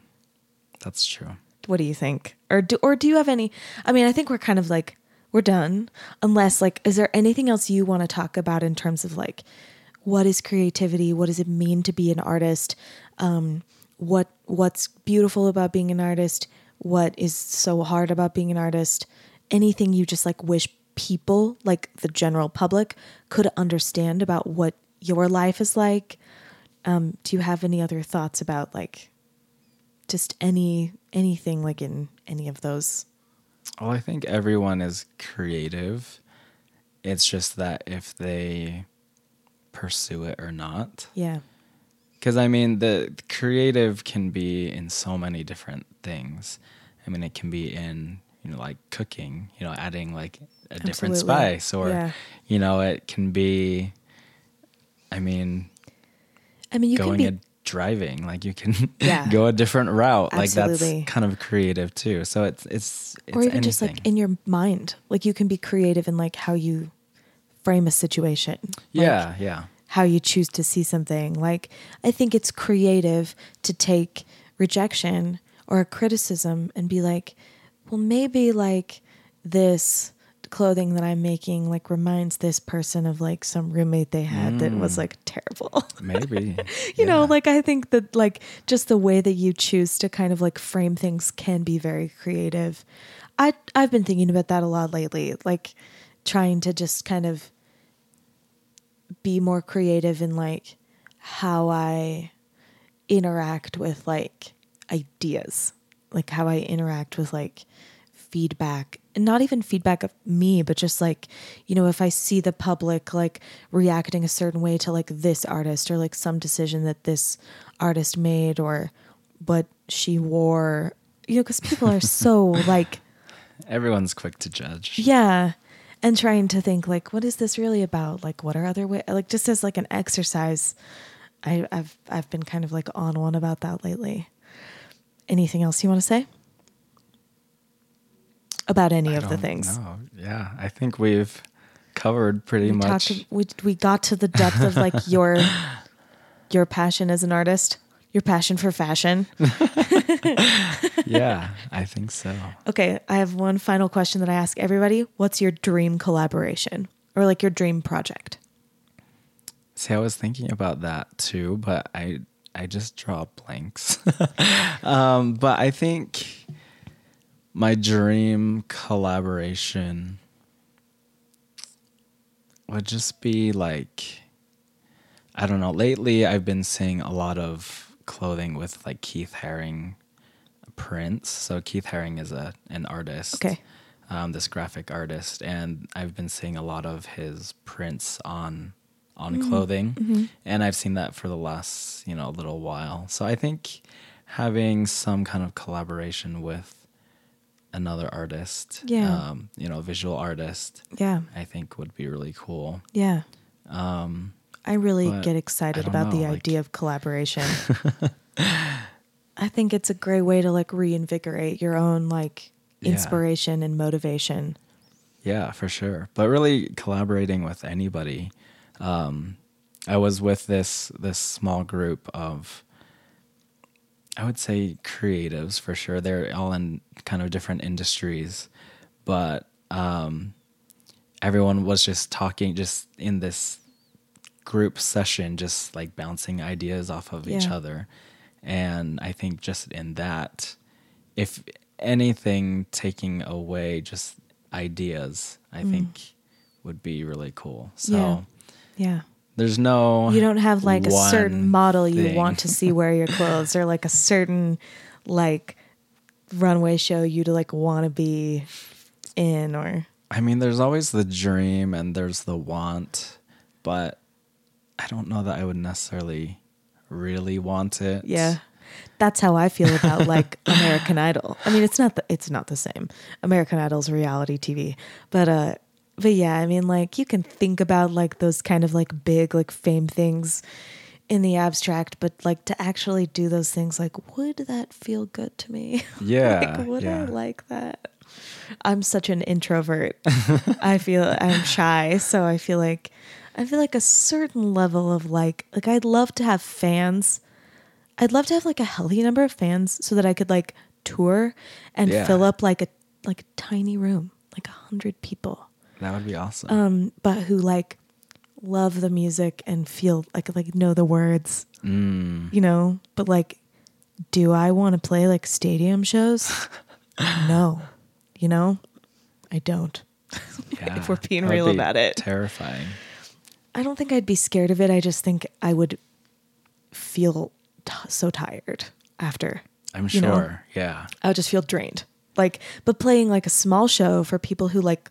that's true. What do you think? Or do or do you have any I mean, I think we're kind of like we're done. Unless like is there anything else you want to talk about in terms of like what is creativity? What does it mean to be an artist? Um what what's beautiful about being an artist? What is so hard about being an artist? Anything you just like wish people, like the general public, could understand about what your life is like? Um, do you have any other thoughts about like just any anything like in any of those Well, I think everyone is creative. It's just that if they pursue it or not. yeah Because I mean, the creative can be in so many different things. I mean, it can be in you know like cooking, you know, adding like a different Absolutely. spice, or Yeah. you know, it can be. I mean, i mean you going can a be driving, like you can [laughs] Yeah. go a different route. Like that's kind of creative too. So it's it's, it's or even anything. just like in your mind like you can be creative in like how you frame a situation Like, yeah, yeah. how you choose to see something like i think it's creative to take rejection or a criticism and be like well maybe like this clothing that i'm making like reminds this person of like some roommate they had that was like terrible. [laughs] Maybe. You know Mm. Like i think that like just the way that you choose to kind of like frame things can be very creative. I i've been thinking about that a lot lately like trying to just kind of be more creative in like how i interact with like ideas. Like how i interact with like feedback not even feedback of me but just like you know if i see the public like reacting a certain way to like this artist or like some decision that this artist made or what she wore you know because people are so [laughs] like everyone's quick to judge. yeah and trying to think like what is this really about like what are other ways? like just as like an exercise I, i've i've been kind of like on one about that lately anything else you want to say about any I of the things know. Yeah, I think we've covered pretty we much. talked we, we got to the depth of like [laughs] your your passion as an artist your passion for fashion [laughs] yeah, [laughs] I think so. okay i have one final question that i ask everybody what's your dream collaboration or like your dream project See, I was thinking about that too, but I I just draw blanks. um, but I think my dream collaboration would just be like I don't know. Lately, I've been seeing a lot of clothing with like Keith Haring prints. So Keith Haring is a an artist. Okay. Um, this graphic artist, and I've been seeing a lot of his prints on on clothing, and I've seen that for the last you know little while. So I think having some kind of collaboration with another artist, Yeah. um, you know, visual artist, yeah I think would be really cool. Yeah. Um, I really get excited about the like- idea of collaboration. [laughs] I think it's a great way to like reinvigorate your own like Yeah. inspiration and motivation. Yeah, for sure. But really collaborating with anybody. Um, I was with this this small group of I would say creatives for sure. They're all in kind of different industries, but um, everyone was just talking just in this group session just like bouncing ideas off of each other. And I think just in that if anything taking away just ideas, I think would be really cool. So Mm. Yeah. Yeah. There's no You don't have like a certain model you thing. want to see wear your [laughs] clothes or like a certain like runway show you to like want to be in or I mean, there's always the dream and there's the want, but I don't know that I would necessarily really want it. Yeah. That's how I feel about [laughs] like American Idol. I mean, it's not the, it's not the same. American Idol's reality TV. But uh but yeah, I mean like you can think about like those kind of like big like fame things in the abstract, but like to actually do those things like would that feel good to me? [laughs] Yeah. like would I like that? I'm such an introvert. I feel I'm shy, so I feel like I feel like a certain level of like like I'd love to have fans. I'd love to have like a healthy number of fans so that I could like tour and Yeah. fill up like a like a tiny room, like a hundred people. That would be awesome. Um, but who like love the music and feel like like know the words. mm, You know? But like do I want to play like stadium shows? [laughs] no. You know? I don't. yeah. [laughs] if we're being real be about it. Terrifying. I don't think I'd be scared of it. I just think I would feel t- so tired after. I'm You know? sure. Yeah. I would just feel drained. Like, but playing like a small show for people who like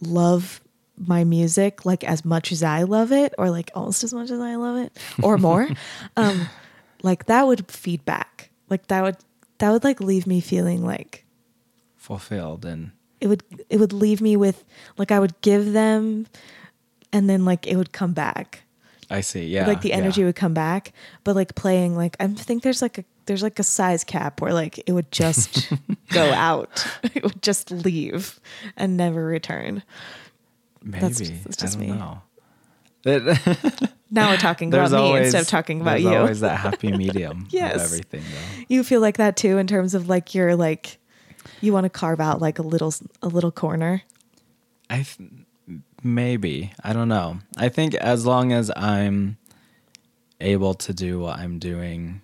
love my music like as much as I love it, or like almost as much as I love it, or more, [laughs] um, like that would feed back. Like that would that would like leave me feeling like Fulfilled and it would it would leave me with like I would give them, and then like it would come back. I see. Yeah. like the energy yeah. would come back but like playing like i think there's like a there's like a size cap where like it would just [laughs] go out [laughs] it would just leave and never return Maybe. that's just- that's just I don't me. know. [laughs] Now we're talking about there's me always, instead of talking about there's you always that happy medium Yes. of everything, though. you feel like that too in terms of like you're like you want to carve out like a little a little corner I th- maybe I don't know. I think as long as I'm able to do what I'm doing,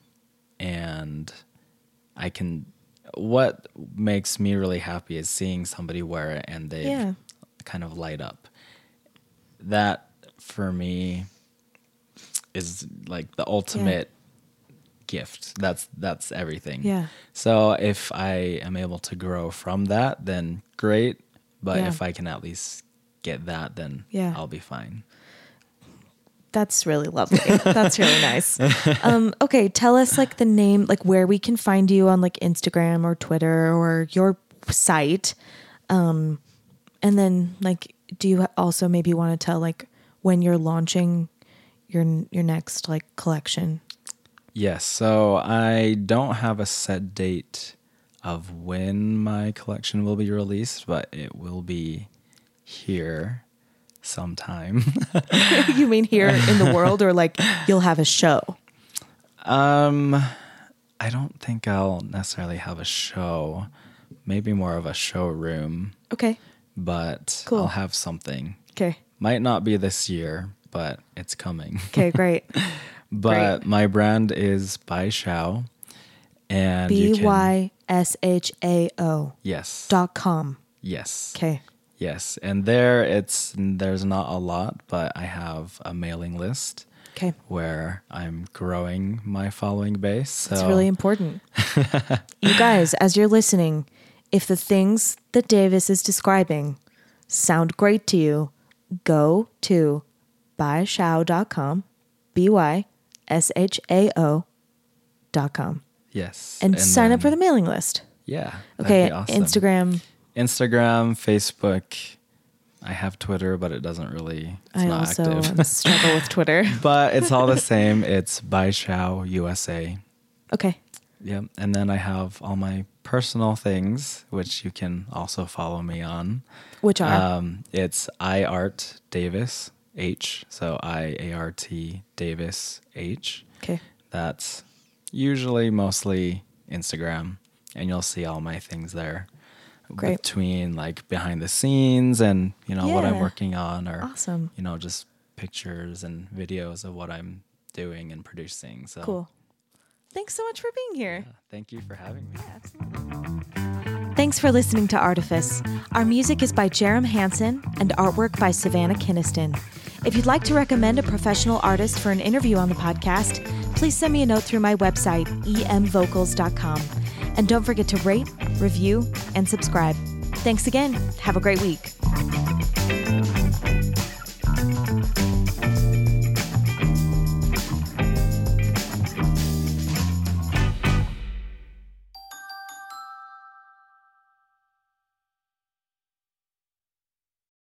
and I can, what makes me really happy is seeing somebody wear it and they Yeah. kind of light up. That for me is like the ultimate gift. That's that's everything. Yeah. So if I am able to grow from that, then great. But Yeah. if I can at least get that, then Yeah. I'll be fine. That's really lovely. That's really nice. [laughs] Um, okay, tell us like the name, like where we can find you on like Instagram or Twitter or your site, um, and then like do you also maybe want to tell like when you're launching your your next like collection? Yes. So I don't have a set date of when my collection will be released, but it will be here sometime. [laughs] you mean here in the world or like you'll have a show? um I don't think I'll necessarily have a show. Maybe more of a showroom, Okay. but Cool. I'll have something. Okay. Might not be this year, but it's coming. Okay, [laughs] great. But my brand is ByShao. And B Y S H A O yes. dot com. Yes. Okay. Yes. And there it's there's not a lot, but I have a mailing list Okay. where I'm growing my following base. So It's really important. [laughs] you guys, as you're listening, if the things that Davis is describing sound great to you, go to byshao.com, B Y S H A O dot com, yes. and, sign up for the mailing list. Yeah. Okay. awesome. Instagram. Instagram, Facebook. I have Twitter, but it doesn't really it's I not also active. [laughs] struggle with Twitter. [laughs] but it's all the same. It's ByShao USA. Okay. Yep. And then I have all my personal things, which you can also follow me on. Which are? Um, it's iArt Davis H. So I A R T Davis H. okay. That's usually mostly Instagram, and you'll see all my things there. Great. Between like behind the scenes and you know what I'm working on, or Awesome. you know just pictures and videos of what I'm doing and producing. So Cool. Thanks so much for being here. Thank you for having me. Thanks for listening to Artifice. Our music is by Jerem Hansen and artwork by Savannah Kinniston. If you'd like to recommend a professional artist for an interview on the podcast, please send me a note through my website, emvocals.com. And don't forget to rate, review, and subscribe. Thanks again. Have a great week.